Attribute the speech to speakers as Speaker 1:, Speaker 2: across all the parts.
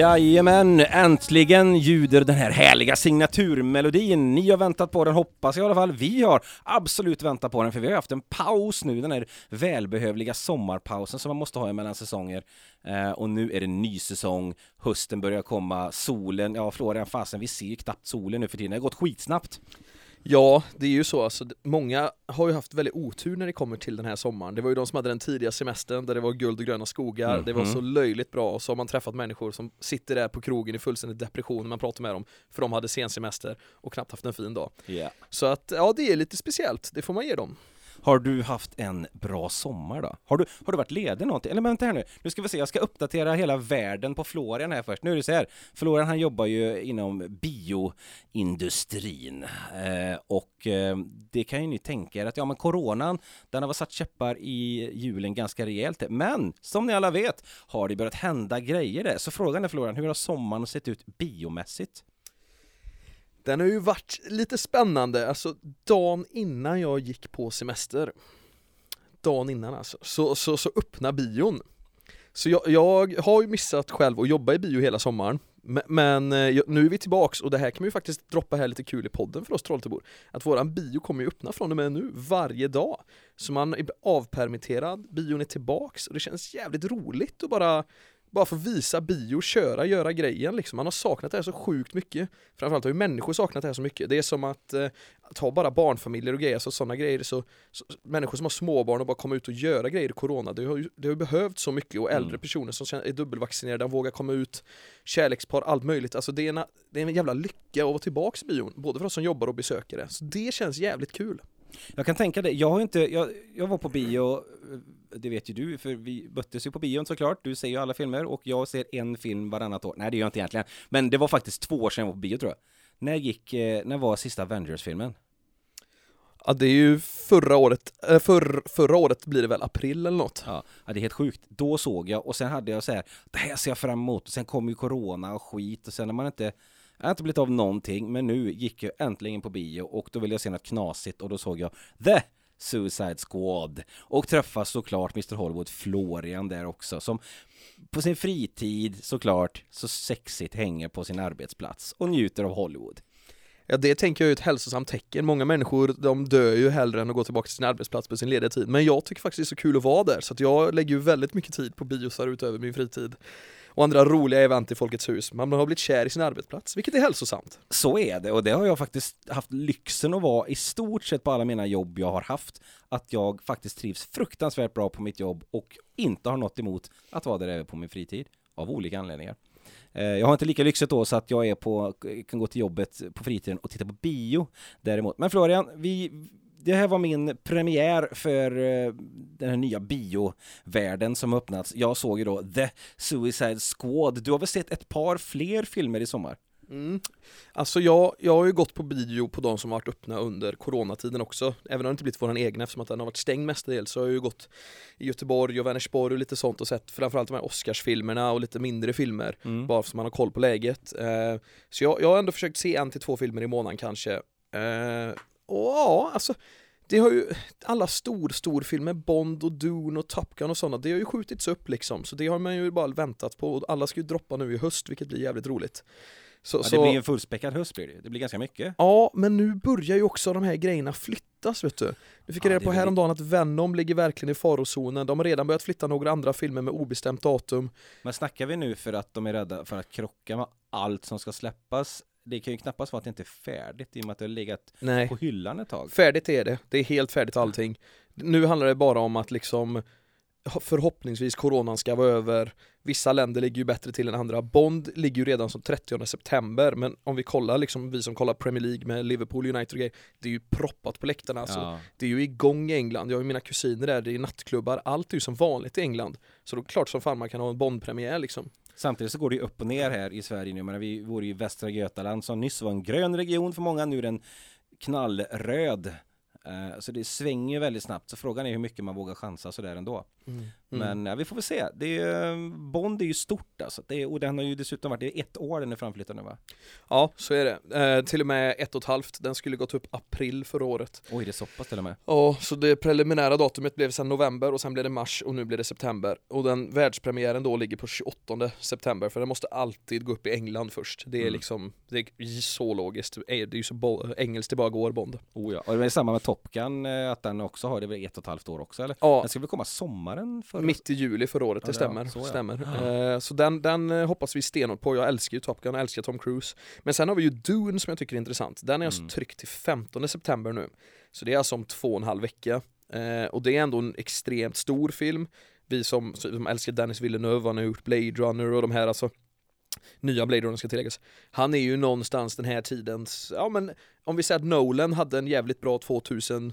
Speaker 1: Jajamän, äntligen ljuder den här härliga signaturmelodin. Ni har väntat på den, hoppas jag i alla fall. Vi har absolut väntat på den, för vi har haft en paus nu, den här välbehövliga sommarpausen som man måste ha mellan säsonger. Eh, och nu är det ny säsong, hösten börjar komma, solen, ja Florian fasen, vi ser ju knappt solen nu för tiden, det har gått skitsnabbt.
Speaker 2: Ja, det är ju så alltså, många har ju haft väldigt otur när det kommer till den här sommaren. Det var ju de som hade den tidiga semestern där det var guld och gröna skogar, mm. det var så löjligt bra och så har man träffat människor som sitter där på krogen i fullständig depression när man pratar med dem för de hade sen semester och knappt haft en fin dag.
Speaker 1: Yeah.
Speaker 2: Så att ja, det är lite speciellt, det får man ge dem.
Speaker 1: Har du haft en bra sommar då? Har du, har du varit ledig någonting? Eller vänta här nu, nu ska vi se, jag ska uppdatera hela världen på Florian här först. Nu är det så här, Florian han jobbar ju inom bioindustrin eh, och eh, det kan ju ni tänka er att ja men coronan, den har satt käppar i hjulen ganska rejält. Men som ni alla vet har det börjat hända grejer där. Så frågan är Florian, hur har sommaren sett ut biomässigt?
Speaker 2: Den har ju varit lite spännande, alltså dagen innan jag gick på semester Dagen innan alltså, så, så, så öppna bion. Så jag, jag har ju missat själv att jobba i bio hela sommaren men eh, nu är vi tillbaks och det här kan man ju faktiskt droppa här lite kul i podden för oss Trollhättebor Att våran bio kommer ju öppna från och med nu, varje dag. Så man är avpermitterad, bion är tillbaks och det känns jävligt roligt att bara bara att visa bio, köra, göra grejen liksom. Man har saknat det här så sjukt mycket. Framförallt har ju människor saknat det här så mycket. Det är som att eh, ta bara barnfamiljer och grejer, så sådana grejer. Så, så, människor som har småbarn och bara komma ut och göra grejer i corona, det har ju det har behövt så mycket. Och äldre mm. personer som är dubbelvaccinerade, vågar komma ut, kärlekspar, allt möjligt. Alltså det är, en, det är en jävla lycka att vara tillbaks i bion, både för oss som jobbar och besökare. Så det känns jävligt kul.
Speaker 1: Jag kan tänka det, jag har inte, jag, jag var på bio det vet ju du, för vi möttes ju på bion såklart. Du ser ju alla filmer och jag ser en film varannat år. Nej, det gör jag inte egentligen. Men det var faktiskt två år sedan jag var på bio tror jag. När gick, eh, när var sista Avengers-filmen?
Speaker 2: Ja det är ju förra året, äh, för, förra året blir det väl april eller något?
Speaker 1: Ja, ja, det är helt sjukt. Då såg jag och sen hade jag så här, det här ser jag fram emot och sen kom ju corona och skit och sen när man inte jag har inte blivit av någonting, men nu gick jag äntligen på bio och då ville jag se något knasigt och då såg jag The Suicide Squad och träffar såklart Mr Hollywood Florian där också som på sin fritid såklart så sexigt hänger på sin arbetsplats och njuter av Hollywood.
Speaker 2: Ja det tänker jag är ett hälsosamt tecken. Många människor de dör ju hellre än att gå tillbaka till sin arbetsplats på sin lediga tid. Men jag tycker faktiskt det är så kul att vara där så att jag lägger ju väldigt mycket tid på biosar utöver min fritid och andra roliga event i Folkets hus. Man har blivit kär i sin arbetsplats, vilket är hälsosamt.
Speaker 1: Så är det och det har jag faktiskt haft lyxen att vara i stort sett på alla mina jobb jag har haft. Att jag faktiskt trivs fruktansvärt bra på mitt jobb och inte har något emot att vara där även på min fritid. Av olika anledningar. Eh, jag har inte lika lyxigt då så att jag är på, kan gå till jobbet på fritiden och titta på bio däremot. Men Florian, vi, det här var min premiär för uh, den här nya biovärlden som öppnats. Jag såg ju då The Suicide Squad. Du har väl sett ett par fler filmer i sommar?
Speaker 2: Mm. Alltså jag, jag har ju gått på bio på de som varit öppna under coronatiden också Även om det inte blivit våran egen eftersom att den har varit stängd mestadels så har jag ju gått i Göteborg och Vänersborg och lite sånt och sett framförallt de här Oscarsfilmerna och lite mindre filmer mm. Bara för att man har koll på läget eh, Så jag, jag har ändå försökt se en till två filmer i månaden kanske eh, och ja, alltså det har ju, alla stor, stor filmer, Bond och Dune och Top Gun och sådana, det har ju skjutits upp liksom, så det har man ju bara väntat på och alla ska ju droppa nu i höst, vilket blir jävligt roligt.
Speaker 1: Så, ja, det så, blir en fullspäckad höst blir det, det blir ganska mycket.
Speaker 2: Ja, men nu börjar ju också de här grejerna flyttas vet du. Nu fick jag reda på häromdagen att Venom ligger verkligen i farozonen, de har redan börjat flytta några andra filmer med obestämt datum.
Speaker 1: Men snackar vi nu för att de är rädda för att krocka med allt som ska släppas det kan ju knappast vara att det inte är färdigt i och med att det har legat Nej. på hyllan ett tag.
Speaker 2: Färdigt är det, det är helt färdigt allting. Nu handlar det bara om att liksom förhoppningsvis coronan ska vara över. Vissa länder ligger ju bättre till än andra. Bond ligger ju redan som 30 september, men om vi kollar liksom, vi som kollar Premier League med Liverpool United och grejer, det är ju proppat på läktarna alltså. Ja. Det är ju igång i England, jag har ju mina kusiner där, det är nattklubbar, allt är ju som vanligt i England. Så då är det klart som fan man kan ha en Bond-premiär liksom.
Speaker 1: Samtidigt så går det ju upp och ner här i Sverige nu, men vi vore i Västra Götaland som nyss var en grön region för många, nu är den knallröd. Eh, så det svänger ju väldigt snabbt, så frågan är hur mycket man vågar chansa sådär ändå.
Speaker 2: Mm.
Speaker 1: Men ja, vi får väl se. Det är, Bond är ju stort alltså, det är, och den har ju dessutom varit, det är ett år den är framflyttad nu va?
Speaker 2: Ja, så är det. Eh, till och med ett och ett halvt. Den skulle gått upp april förra året.
Speaker 1: Oj, det är så pass till och med.
Speaker 2: Ja, så det preliminära datumet blev sen november och sen blev det mars och nu blir det september. Och den världspremiären då ligger på 28 september för den måste alltid gå upp i England först. Det är
Speaker 1: Mm.
Speaker 2: liksom, det är så logiskt. Eh, Det är ju så engelskt det bara går Bond.
Speaker 1: Oh, ja. Och det är samma med Top Gun, eh, att den också har det väl ett och ett halvt år också eller?
Speaker 2: Ja,
Speaker 1: Den ska väl komma sommaren förra
Speaker 2: mitt i juli förra året,
Speaker 1: Ja,
Speaker 2: det
Speaker 1: det-
Speaker 2: stämmer.
Speaker 1: så ja.
Speaker 2: stämmer. Eh, så den, den eh, hoppas vi stenhårt på. Jag älskar ju Top Gun, jag älskar Tom Cruise. Men sen har vi ju Dune som jag tycker är intressant. Den är alltså
Speaker 1: Mm.
Speaker 2: tryckt till 15 september nu. Så det är alltså om två och en halv vecka. Eh, och det är ändå en extremt stor film. Vi som, som älskar Dennis Villeneuve, han har gjort Blade Runner och de här alltså nya Blade Runner ska tilläggas. Han är ju någonstans den här tidens, ja men om vi säger att Nolan hade en jävligt bra 2000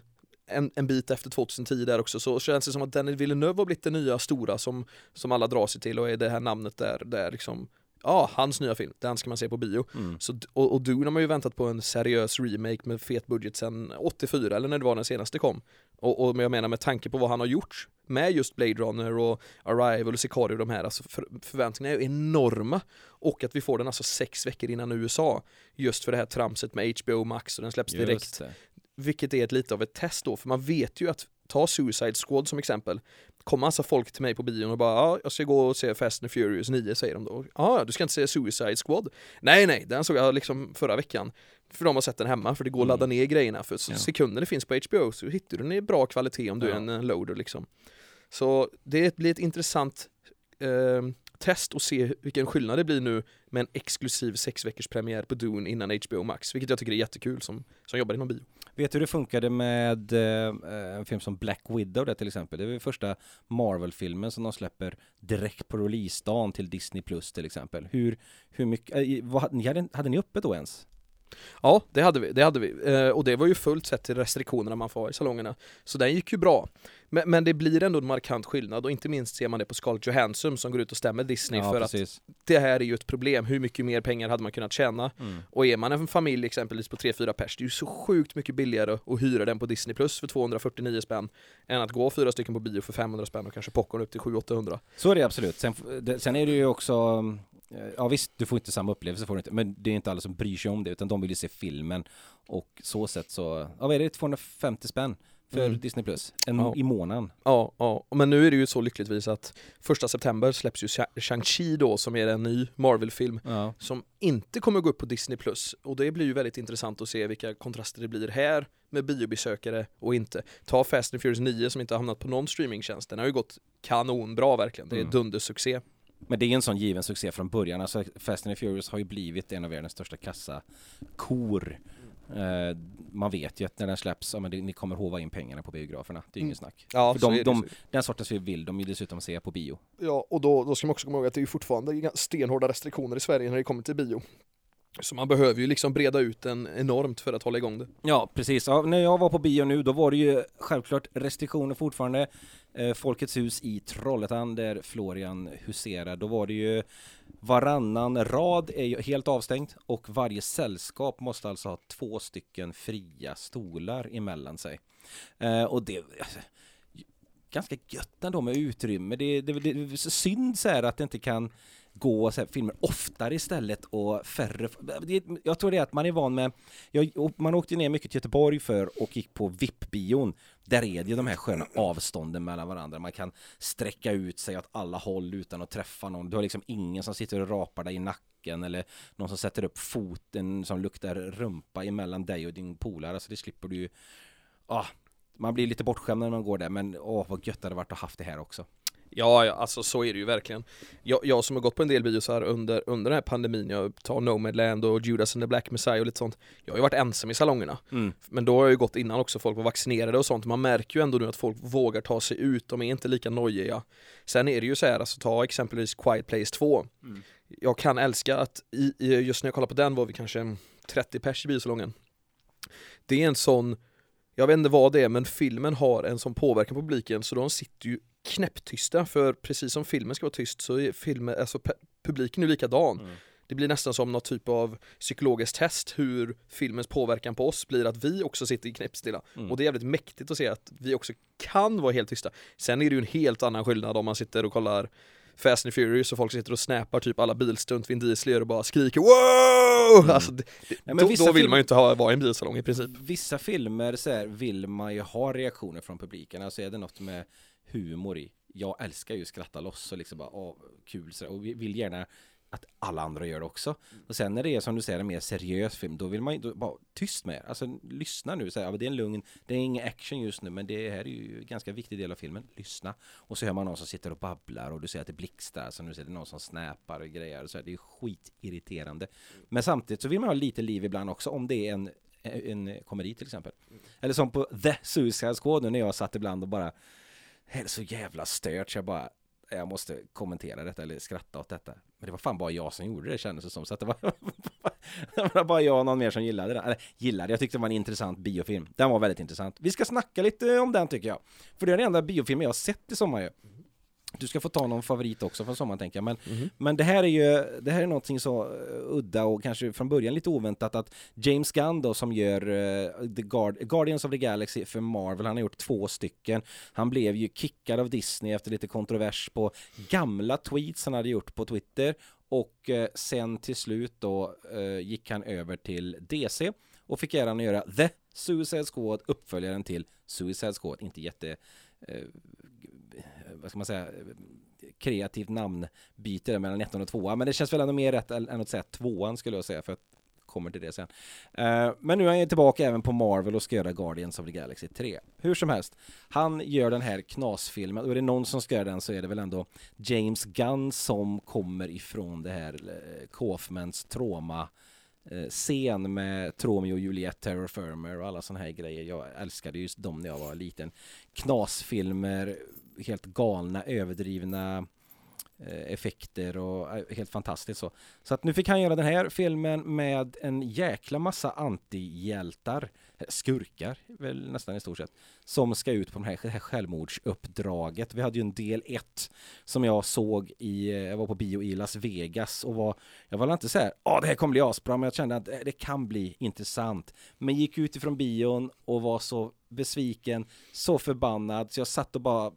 Speaker 2: en, en bit efter 2010 där också så känns det som att Dennis Villeneuve har blivit det nya stora som, som alla drar sig till och är det här namnet där, där liksom Ja, hans nya film, den ska man se på bio.
Speaker 1: Mm.
Speaker 2: Så, och, och Dune har man ju väntat på en seriös remake med fet budget sedan 84 eller när det var den senaste kom. Och, och jag menar med tanke på vad han har gjort med just Blade Runner och Arrival och Sicario och de här, alltså för, förväntningarna är ju enorma. Och att vi får den alltså sex veckor innan USA, just för det här tramset med HBO Max och den släpps direkt
Speaker 1: det.
Speaker 2: vilket är ett lite av ett test då, för man vet ju att ta Suicide Squad som exempel. Kommer massa folk till mig på bion och bara ja, jag ska gå och se Fast and Furious 9 säger de då. Ja, du ska inte se Suicide Squad? Nej, nej, den såg jag liksom förra veckan. För de har sett den hemma, för det går att
Speaker 1: Mm.
Speaker 2: ladda ner grejerna. För så
Speaker 1: Ja.
Speaker 2: sekunder det finns på HBO så hittar du den i bra kvalitet om du
Speaker 1: Ja.
Speaker 2: är en loader liksom. Så det blir ett intressant eh, test och se vilken skillnad det blir nu med en exklusiv sex veckors premiär på Dune innan HBO Max, vilket jag tycker är jättekul som, som jobbar inom bio.
Speaker 1: Vet du hur det funkade med eh, en film som Black Widow där till exempel? Det är väl första Marvel-filmen som de släpper direkt på releasedagen till Disney Plus till exempel. Hur, hur mycket, eh, vad, ni hade, hade ni uppe då ens?
Speaker 2: Ja, det hade vi. Det hade vi. Eh, och det var ju fullt sett till restriktionerna man får ha i salongerna. Så den gick ju bra. Men, men det blir ändå en markant skillnad och inte minst ser man det på Scarlett Johansson som går ut och stämmer Disney
Speaker 1: ja,
Speaker 2: för att
Speaker 1: precis.
Speaker 2: det här är ju ett problem. Hur mycket mer pengar hade man kunnat tjäna?
Speaker 1: Mm.
Speaker 2: Och är man en familj exempelvis på 3-4 pers, det är ju så sjukt mycket billigare att hyra den på Disney Plus för 249 spänn än att gå fyra stycken på bio för 500 spänn och kanske popcorn upp till 700-800.
Speaker 1: Så är det absolut. Sen, det, sen är det ju också eh, Ja visst, du får inte samma upplevelse får du inte, men det är inte alla som bryr sig om det utan de vill ju se filmen och så sätt så, ja vad är det, 250 spänn för
Speaker 2: Mm.
Speaker 1: Disney Plus en,
Speaker 2: Ja.
Speaker 1: i månaden.
Speaker 2: Ja, ja, men nu är det ju så lyckligtvis att första september släpps ju Sha- Shang-Chi då som är en ny Marvel-film
Speaker 1: Ja.
Speaker 2: som inte kommer gå upp på Disney Plus och det blir ju väldigt intressant att se vilka kontraster det blir här med biobesökare och inte. Ta Fast and Furious 9 som inte har hamnat på någon streamingtjänst, den har ju gått kanonbra verkligen, det är
Speaker 1: Mm.
Speaker 2: dundersuccé.
Speaker 1: Men det är en sån given succé från början. Alltså Fast and Furious har ju blivit en av världens största kassakor. Eh, man vet ju att när den släpps, ja, men det, ni kommer hova in pengarna på biograferna. Det är
Speaker 2: Mm.
Speaker 1: inget snack.
Speaker 2: Ja,
Speaker 1: För de- de-. Den sortens film vill de ju dessutom se på bio.
Speaker 2: Ja, och då, då ska man också komma ihåg att det är ju fortfarande stenhårda restriktioner i Sverige när det kommer till bio. Så man behöver ju liksom breda ut den enormt för att hålla igång det.
Speaker 1: Ja, precis. Ja, när jag var på bio nu, då var det ju självklart restriktioner fortfarande. Eh, Folkets hus i Trollhättan, där Florian huserar, då var det ju varannan rad är ju helt avstängt och varje sällskap måste alltså ha två stycken fria stolar emellan sig. Eh, och det, alltså, ganska gött ändå med utrymme. Det, det, det, det är synd så här att det inte kan gå så här, filmer oftare istället och färre. Jag tror det är att man är van med, jag, man åkte ner mycket till Göteborg för och gick på VIP-bion. Där är det ju de här sköna avstånden mellan varandra. Man kan sträcka ut sig åt alla håll utan att träffa någon. Du har liksom ingen som sitter och rapar dig i nacken eller någon som sätter upp foten som luktar rumpa emellan dig och din polare. Alltså det slipper du ju. Ah, man blir lite bortskämd när man går där men åh vad gött det hade varit att haft det här också.
Speaker 2: Ja, alltså så är det ju verkligen. Jag, jag som har gått på en del biosar under, under den här pandemin, jag tar Nomadland och Judas and the Black Messiah och lite sånt. Jag har ju varit ensam i salongerna.
Speaker 1: Mm.
Speaker 2: Men då har jag ju gått innan också, folk var vaccinerade och sånt. Man märker ju ändå nu att folk vågar ta sig ut, de är inte lika nojiga. Sen är det ju så här, alltså ta exempelvis Quiet Place 2.
Speaker 1: Mm.
Speaker 2: Jag kan älska att, i, i, just när jag kollade på den var vi kanske 30 pers i biosalongen. Det är en sån, jag vet inte vad det är, men filmen har en sån påverkan på publiken så de sitter ju knäpptysta för precis som filmen ska vara tyst så är filmen, alltså publiken är likadan.
Speaker 1: Mm.
Speaker 2: Det blir nästan som något typ av psykologiskt test hur filmens påverkan på oss blir att vi också sitter knäppstilla.
Speaker 1: Mm.
Speaker 2: Och det är jävligt mäktigt att se att vi också kan vara helt tysta. Sen är det ju en helt annan skillnad om man sitter och kollar Fast and Furious och folk sitter och snappar typ alla bilstunt Vin Diesel gör och bara skriker wow!
Speaker 1: Mm.
Speaker 2: Alltså, det,
Speaker 1: men
Speaker 2: då, då vill
Speaker 1: film-
Speaker 2: man ju inte ha, vara i en bilsalong i princip.
Speaker 1: Vissa filmer så här, vill man ju ha reaktioner från publiken, alltså är det något med humor i. Jag älskar ju att skratta loss och liksom bara, åh, kul sådär och vill gärna att alla andra gör det också. Och sen när det är som du säger en mer seriös film, då vill man ju då, bara tyst med er. Alltså lyssna nu, så här, ja, det är en lugn, det är ingen action just nu, men det här är ju en ganska viktig del av filmen. Lyssna. Och så hör man någon som sitter och babblar och du ser att det blixtrar, så nu ser det någon som snäpar och grejer. och Så här, det är skitirriterande. Men samtidigt så vill man ha lite liv ibland också, om det är en en komedi till exempel. Eller som på The Suicide Squad nu när jag satt ibland och bara det är så jävla stört så jag bara Jag måste kommentera detta eller skratta åt detta. Men det var fan bara jag som gjorde det kändes det som. Så att det var, det var bara jag och någon mer som gillade den. Eller gillade, jag tyckte det var en intressant biofilm. Den var väldigt intressant. Vi ska snacka lite om den tycker jag. För det är den enda biofilmen jag har sett i sommar ju. Du ska få ta någon favorit också från sommaren tänker jag. Men, men det här är ju, det här är någonting så eh, udda och kanske från början lite oväntat att James Gunn då som gör eh, The Guard, Guardians of the Galaxy för Marvel, han har gjort två stycken. Han blev ju kickad av Disney efter lite kontrovers på gamla tweets han hade gjort på Twitter och eh, sen till slut då eh, gick han över till DC och fick äran att göra The Suicide Squad, uppföljaren till Suicide Squad, inte jätte vad ska man säga, kreativt namnbyte där mellan ettan och tvåan. Men det känns väl ändå mer rätt än att säga tvåan skulle jag säga för att kommer till det sen. Eh, men nu är han ju tillbaka även på Marvel och ska göra Guardians of the Galaxy 3. Hur som helst, han gör den här knasfilmen och är det någon som ska göra den så är det väl ändå James Gunn som kommer ifrån det här eh, Kaufmans trauma eh, scen med Tromeo och Juliet, Terror Firmer och alla sådana här grejer. Jag älskade just dem när jag var liten. Knasfilmer, helt galna, överdrivna eh, effekter och eh, helt fantastiskt så. Så att nu fick han göra den här filmen med en jäkla massa antihjältar, skurkar väl nästan i stort sett, som ska ut på det här, det här självmordsuppdraget. Vi hade ju en del 1 som jag såg i, eh, jag var på bio i Las Vegas och var, jag var inte så här, ja det här kommer bli asbra, men jag kände att det kan bli intressant. Men gick ut ifrån bion och var så besviken, så förbannad, så jag satt och bara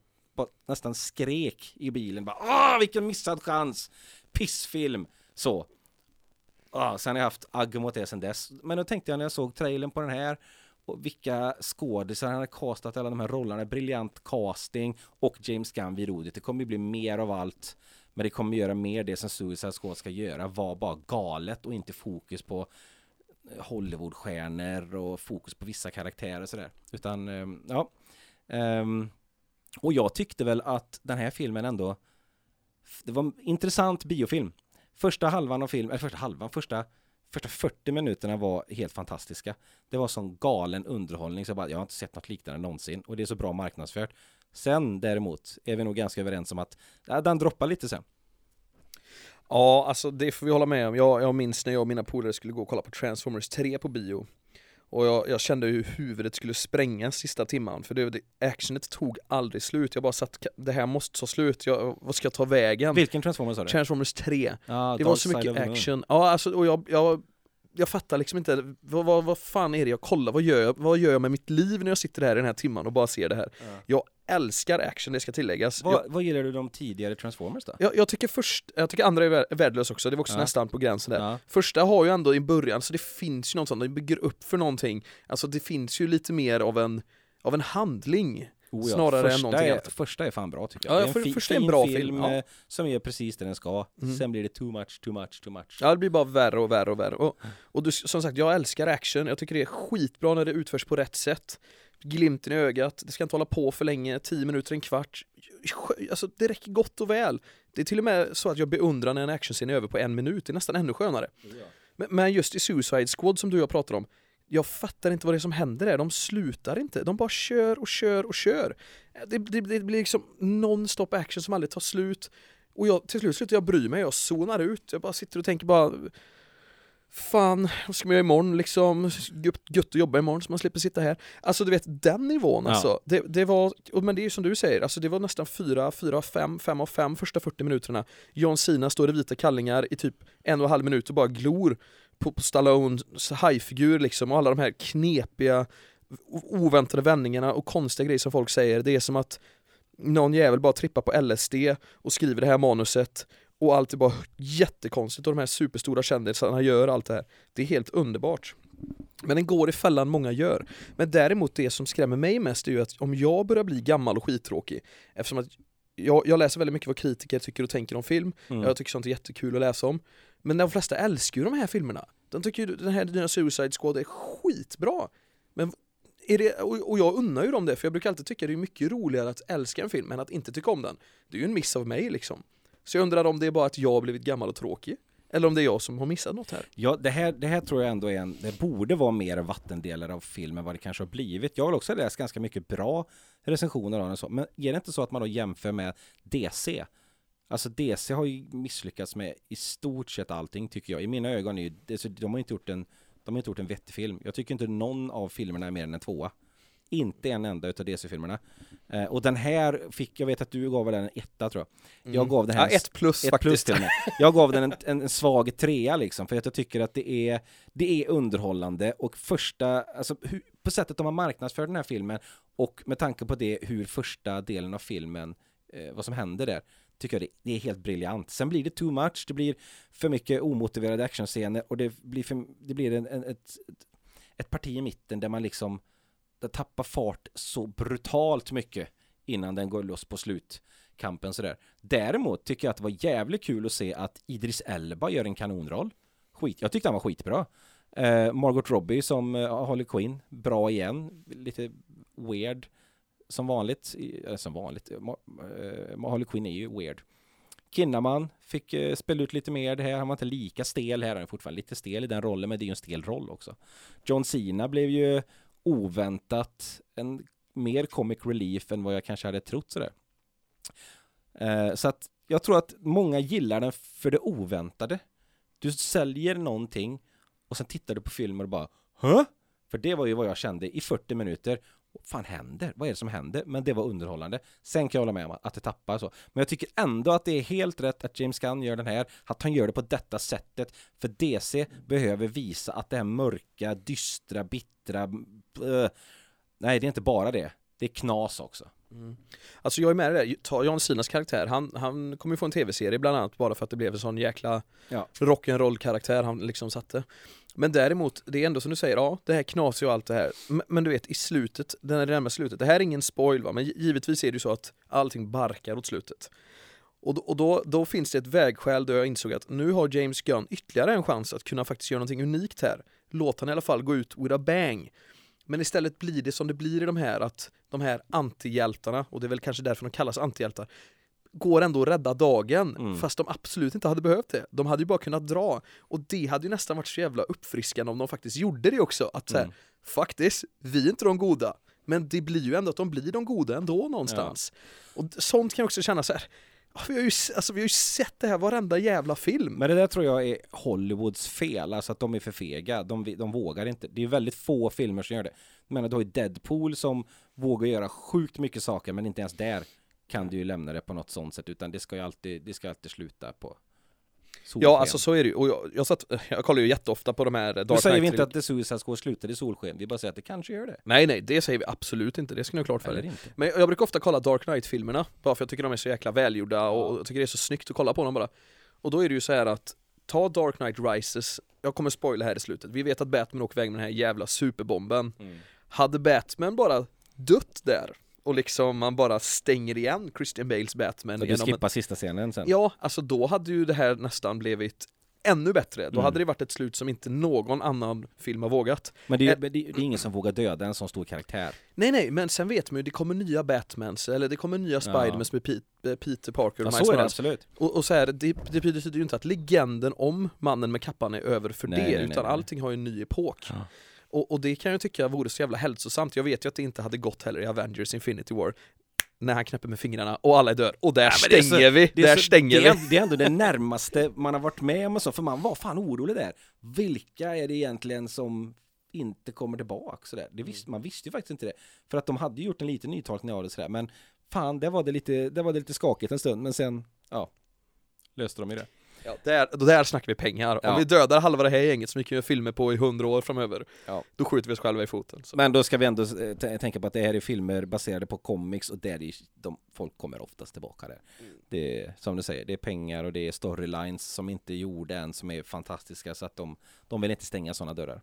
Speaker 1: nästan skrek i bilen. Bara, Åh, vilken missad chans! Pissfilm! Så. Ah, sen har jag haft agg mot det sen dess. Men då tänkte jag när jag såg trailern på den här och vilka skådisar han har castat alla de här rollerna. Briljant casting och James Gunn vid rodret. Det kommer ju bli mer av allt. Men det kommer göra mer det som Suicide Squad ska göra. Var bara galet och inte fokus på eh, Hollywoodstjärnor och fokus på vissa karaktärer och sådär. Utan, ehm, ja. Um, och jag tyckte väl att den här filmen ändå Det var en intressant biofilm Första halvan av filmen, eller första halvan, första Första 40 minuterna var helt fantastiska Det var sån galen underhållning så jag bara, jag har inte sett något liknande någonsin Och det är så bra marknadsfört Sen däremot är vi nog ganska överens om att ja, Den droppar lite sen
Speaker 2: Ja, alltså det får vi hålla med om. Jag, jag minns när jag och mina polare skulle gå och kolla på Transformers 3 på bio. Och jag, jag kände hur huvudet skulle sprängas sista timman, för det, det, actionet tog aldrig slut. Jag bara satt, det här måste ta slut, jag, vad ska jag ta vägen?
Speaker 1: Vilken Transformers sa du?
Speaker 2: Transformers 3.
Speaker 1: Ja,
Speaker 2: Det var så mycket action. Ja, alltså, och jag, jag, jag fattar liksom inte, vad, vad, vad fan är det jag kollar? Vad gör jag, vad gör jag med mitt liv när jag sitter här i den här timman och bara ser det här?
Speaker 1: Ja.
Speaker 2: Jag älskar action, det ska tilläggas. Jag,
Speaker 1: Vad, vad gillar du de tidigare Transformers då?
Speaker 2: jag, jag tycker först, jag tycker andra är vär- värdelös också, det var också
Speaker 1: Ja.
Speaker 2: nästan på gränsen där.
Speaker 1: Ja.
Speaker 2: Första har ju ändå i början, så det finns ju något sånt, de bygger upp för någonting. Alltså det finns ju lite mer av en, av en handling.
Speaker 1: Oh ja,
Speaker 2: Snarare än
Speaker 1: första
Speaker 2: någonting
Speaker 1: är,
Speaker 2: annat.
Speaker 1: Första är fan bra tycker jag.
Speaker 2: Ja,
Speaker 1: det är en
Speaker 2: för- första är en bra film, ja.
Speaker 1: eh, Som gör precis det den ska.
Speaker 2: Mm.
Speaker 1: Sen blir det too much, too much, too much.
Speaker 2: Ja det blir bara värre och värre och värre. Och, och du, som sagt, jag älskar action, jag tycker det är skitbra när det utförs på rätt sätt. Glimten i ögat, det ska inte hålla på för länge, 10 minuter, en kvart. Alltså det räcker gott och väl. Det är till och med så att jag beundrar när en actionscen är över på en minut, det är nästan ännu skönare. Men, men just i Suicide Squad som du och jag pratar om, jag fattar inte vad det är som händer där, de slutar inte, de bara kör och kör och kör. Det, det, det blir liksom non-stop action som aldrig tar slut. Och jag, till slut slutar jag bry mig, jag zonar ut, jag bara sitter och tänker bara Fan, vad ska man göra imorgon liksom? Gött, att jobba imorgon så man slipper sitta här. Alltså du vet den nivån
Speaker 1: Ja.
Speaker 2: alltså. Det, det var, men det är ju som du säger, alltså det var nästan 4, 4, 5, 5 av 5 första 40 minuterna. John Cena står i vita kallingar i typ en och en halv minut och bara glor på, på Stallones hajfigur liksom och alla de här knepiga oväntade vändningarna och konstiga grejer som folk säger. Det är som att någon jävel bara trippar på LSD och skriver det här manuset och allt är bara jättekonstigt och de här superstora kändisarna gör allt det här. Det är helt underbart. Men den går i fällan många gör. Men däremot det som skrämmer mig mest är ju att om jag börjar bli gammal och skittråkig, eftersom att jag, jag läser väldigt mycket vad kritiker tycker och tänker om film,
Speaker 1: Mm.
Speaker 2: jag tycker sånt är jättekul att läsa om. Men de flesta älskar ju de här filmerna. De tycker ju den här nya Suicide Squad är skitbra. Men är det, och jag unnar ju dem det, för jag brukar alltid tycka det är mycket roligare att älska en film än att inte tycka om den. Det är ju en miss av mig liksom. Så jag undrar om det är bara att jag har blivit gammal och tråkig, eller om det är jag som har missat något här.
Speaker 1: Ja, det här, det här tror jag ändå är en, det borde vara mer vattendelare av film än vad det kanske har blivit. Jag har också läst ganska mycket bra recensioner av den så, men är det inte så att man då jämför med DC? Alltså DC har ju misslyckats med i stort sett allting tycker jag. I mina ögon är ju, det- så de har inte gjort en, de har inte gjort en vettig film. Jag tycker inte någon av filmerna är mer än en tvåa. Inte en enda utav DC-filmerna. Eh, och den här fick, jag vet att du gav den en etta tror jag. Jag gav den här
Speaker 2: Mm. ja, ett plus
Speaker 1: ett
Speaker 2: faktiskt.
Speaker 1: plus till. Jag gav den en, en, en svag trea liksom, för att jag tycker att det är, det är underhållande och första, alltså hur, på sättet de har marknadsfört den här filmen och med tanke på det hur första delen av filmen, eh, vad som händer där, tycker jag det, det är helt briljant. Sen blir det too much, det blir för mycket omotiverade actionscener och det blir, för, det blir en, en, ett, ett, parti i mitten där man liksom där tappar fart så brutalt mycket innan den går loss på slutkampen sådär. Däremot tycker jag att det var jävligt kul att se att Idris Elba gör en kanonroll. Skit, jag tyckte han var skitbra. Eh, Margot Robbie som eh, Harley Quinn, bra igen. Lite weird som vanligt. Eller som vanligt, eh, Ma- Queen eh, Harley Quinn är ju weird. Kinnaman fick eh, spela ut lite mer det här, han var inte lika stel här, han är fortfarande lite stel i den rollen, men det är ju en stel roll också. John Cena blev ju oväntat en mer comic relief än vad jag kanske hade trott sådär. Så att jag tror att många gillar den för det oväntade. Du säljer någonting och sen tittar du på filmer och bara Hö? För det var ju vad jag kände i 40 minuter. Vad fan händer? Vad är det som händer? Men det var underhållande. Sen kan jag hålla med om att det tappar så. Men jag tycker ändå att det är helt rätt att James Gunn gör den här. Att han gör det på detta sättet. För DC behöver visa att det här mörka, dystra, bittra... eh, nej, det är inte bara det. Det är knas också.
Speaker 2: Alltså jag är med i det där, ta John Cenas karaktär, han, han kommer ju få en tv-serie bland annat bara för att det blev en sån jäkla
Speaker 1: Ja.
Speaker 2: rock'n'roll karaktär han liksom satte. Men däremot, det är ändå som du säger, ja det här knasiga och allt det här. Men, men du vet i slutet, den är närmast slutet, det här är ingen spoil va, men givetvis är det ju så att allting barkar åt slutet. Och, då, och då, då finns det ett vägskäl där jag insåg att nu har James Gunn ytterligare en chans att kunna faktiskt göra någonting unikt här. Låt han i alla fall gå ut with a bang. Men istället blir det som det blir i de här att de här antihjältarna, och det är väl kanske därför de kallas antihjältar, går ändå att rädda dagen,
Speaker 1: Mm.
Speaker 2: fast de absolut inte hade behövt det. De hade ju bara kunnat dra. Och det hade ju nästan varit så jävla uppfriskande om de faktiskt gjorde det också. Att såhär,
Speaker 1: Mm.
Speaker 2: faktiskt, vi är inte de goda. Men det blir ju ändå att de blir de goda ändå någonstans. Och d- sånt kan jag också känna så här. "Ah, Vi har, ju, alltså, vi har ju sett det här varenda jävla film.
Speaker 1: Men det där tror jag är Hollywoods fel, alltså att de är för fega. De, de vågar inte. Det är väldigt få filmer som gör det. Menar, du har ju Deadpool som vågar göra sjukt mycket saker, men inte ens där kan du ju lämna det på något sånt sätt, utan det ska ju alltid, det ska alltid sluta på solsken.
Speaker 2: Ja, alltså så är det ju. Och jag, jag, satt, jag kollar ju jätteofta på de här Dark
Speaker 1: Nu säger vi inte att The Suicide Squad slutade i solsken, vi bara säger att det kanske gör det.
Speaker 2: Nej, nej, det säger vi absolut inte. Det ska ni ha klart för er. Men jag brukar ofta kolla Dark Knight-filmerna, bara för jag tycker de är så jäkla välgjorda och och jag tycker det är så snyggt att kolla på dem bara. Och då är det ju så här att, ta Dark Knight Rises, jag kommer spoila här i slutet, vi vet att Batman åker iväg med den här jävla superbomben.
Speaker 1: Mm.
Speaker 2: Hade Batman bara dött där, och liksom man bara stänger igen Christian Bales Batman
Speaker 1: Så du skippar sista scenen sen?
Speaker 2: Ja, alltså då hade ju det här nästan blivit ännu bättre. Då
Speaker 1: Mm.
Speaker 2: hade det varit ett slut som inte någon annan film har vågat.
Speaker 1: Men det är,
Speaker 2: Eh.
Speaker 1: det, det är ingen som vågar döda en sån stor karaktär.
Speaker 2: Nej nej, men sen vet man ju, det kommer nya Batmans, eller det kommer nya Spidermans med Pete, eh, Peter Parker
Speaker 1: Ja,
Speaker 2: och
Speaker 1: så
Speaker 2: Miles
Speaker 1: är det absolut.
Speaker 2: Och, och så här, det, det betyder ju inte att legenden om mannen med kappan är över för
Speaker 1: Nej,
Speaker 2: det,
Speaker 1: nej,
Speaker 2: utan
Speaker 1: nej.
Speaker 2: allting har ju en ny epok.
Speaker 1: Ja.
Speaker 2: Och, och det kan jag tycka vore så jävla hälsosamt. Jag vet ju att det inte hade gått heller i Avengers Infinity War. när han knäpper med fingrarna och alla dör, och där
Speaker 1: det är så-
Speaker 2: stänger vi,
Speaker 1: Det är,
Speaker 2: där
Speaker 1: så,
Speaker 2: stänger
Speaker 1: det, är,
Speaker 2: vi.
Speaker 1: det är ändå det närmaste man har varit med om och så, för man var fan orolig där. Vilka är det egentligen som inte kommer tillbaka sådär? Det visste, man visste ju faktiskt inte det. För att de hade gjort en liten nytolkning av det sådär, men fan, det var det lite, det var det lite skakigt en stund, men sen, ja, löste de ju det.
Speaker 2: Ja, där, då där snackar vi pengar.
Speaker 1: Ja.
Speaker 2: Om vi dödar halva det här gänget som vi kan göra filmer på i hundra år framöver,
Speaker 1: Ja.
Speaker 2: då skjuter vi oss själva i foten. Så.
Speaker 1: Men då ska vi ändå eh, tänka på att det här är filmer baserade på comics och där är de, folk kommer oftast tillbaka där. Det är, som du säger, det är pengar och det är storylines som inte är gjorda än som är fantastiska så att de, de vill inte stänga sådana dörrar.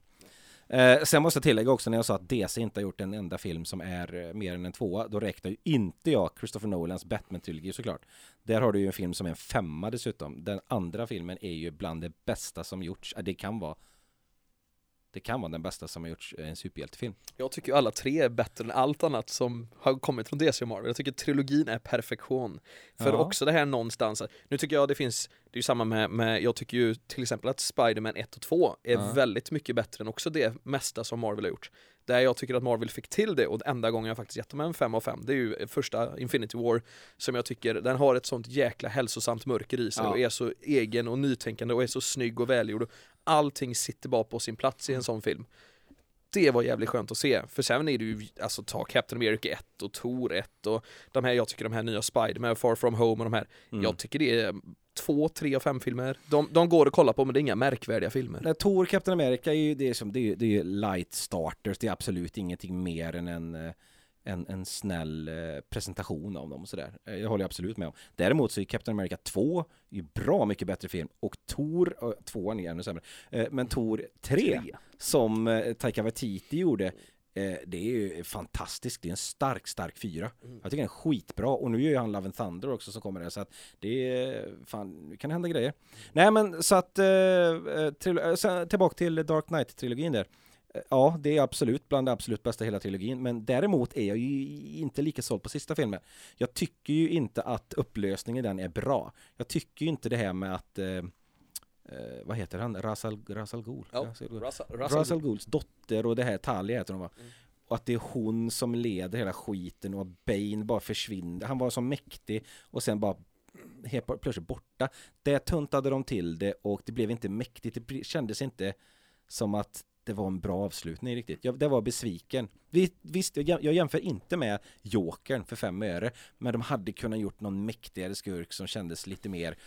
Speaker 1: Eh, sen måste jag tillägga också när jag sa att DC inte har gjort en enda film som är eh, mer än en tvåa, då räknar ju inte jag Christopher Nolans Batman-trilogi såklart. Där har du ju en film som är en femma dessutom. Den andra filmen är ju bland det bästa som gjorts. Det kan vara det kan vara den bästa som har gjorts i en superhjältefilm.
Speaker 2: Jag tycker ju alla tre är bättre än allt annat som har kommit från DC och Marvel. Jag tycker trilogin är perfektion. För
Speaker 1: Ja.
Speaker 2: också det här någonstans, nu tycker jag det finns, det är ju samma med, med jag tycker ju till exempel att Spider-Man 1 och 2 är
Speaker 1: Ja.
Speaker 2: väldigt mycket bättre än också det mesta som Marvel har gjort. Där jag tycker att Marvel fick till det och enda gången jag faktiskt gett dem en 5 av 5 det är ju första Infinity War som jag tycker, den har ett sånt jäkla hälsosamt mörker i sig
Speaker 1: Ja.
Speaker 2: och är så egen och nytänkande och är så snygg och välgjord. Allting sitter bara på sin plats i en sån film. Det var jävligt skönt att se, för sen är det ju, alltså ta Captain America 1 och Thor 1 och de här, jag tycker de här nya Spider-Man, Far From Home och de här,
Speaker 1: Mm.
Speaker 2: jag tycker det är två, tre av fem filmer. De, de går att kolla på men det är inga märkvärdiga filmer.
Speaker 1: Nej, Thor, Captain America är ju det är som, det är, det är light starters, det är absolut ingenting mer än en, eh, en, en snäll eh, presentation av dem och sådär. Eh, Jag håller absolut med om. Däremot så är Captain America 2 ju bra mycket bättre film och Thor, eh, tvåan är ännu sämre, men Thor 3 som Taika Waititi gjorde det är ju fantastiskt, det är en stark, stark fyra.
Speaker 2: Mm.
Speaker 1: Jag tycker den är skitbra och nu gör ju han Love and Thunder också som kommer där så att det är, fan, nu kan det hända grejer. Nej men så att, eh, sen, tillbaka till Dark Knight-trilogin där. Ja, det är absolut bland det absolut bästa hela trilogin, men däremot är jag ju inte lika såld på sista filmen. Jag tycker ju inte att upplösningen i den är bra. Jag tycker ju inte det här med att, eh, eh, vad heter han, Rasal, Rasal Ghul?
Speaker 2: Ja,
Speaker 1: Rasal Ghouls dotter och det här Talia heter hon va?
Speaker 2: Mm.
Speaker 1: Och att det är hon som leder hela skiten och Bane bara försvinner. Han var så mäktig och sen bara helt plötsligt borta. Det tuntade de till det och det blev inte mäktigt. Det kändes inte som att det var en bra avslutning riktigt. Jag, det var besviken. Vi, visst, jag, jag jämför inte med Jokern för fem öre, men de hade kunnat gjort någon mäktigare skurk som kändes lite mer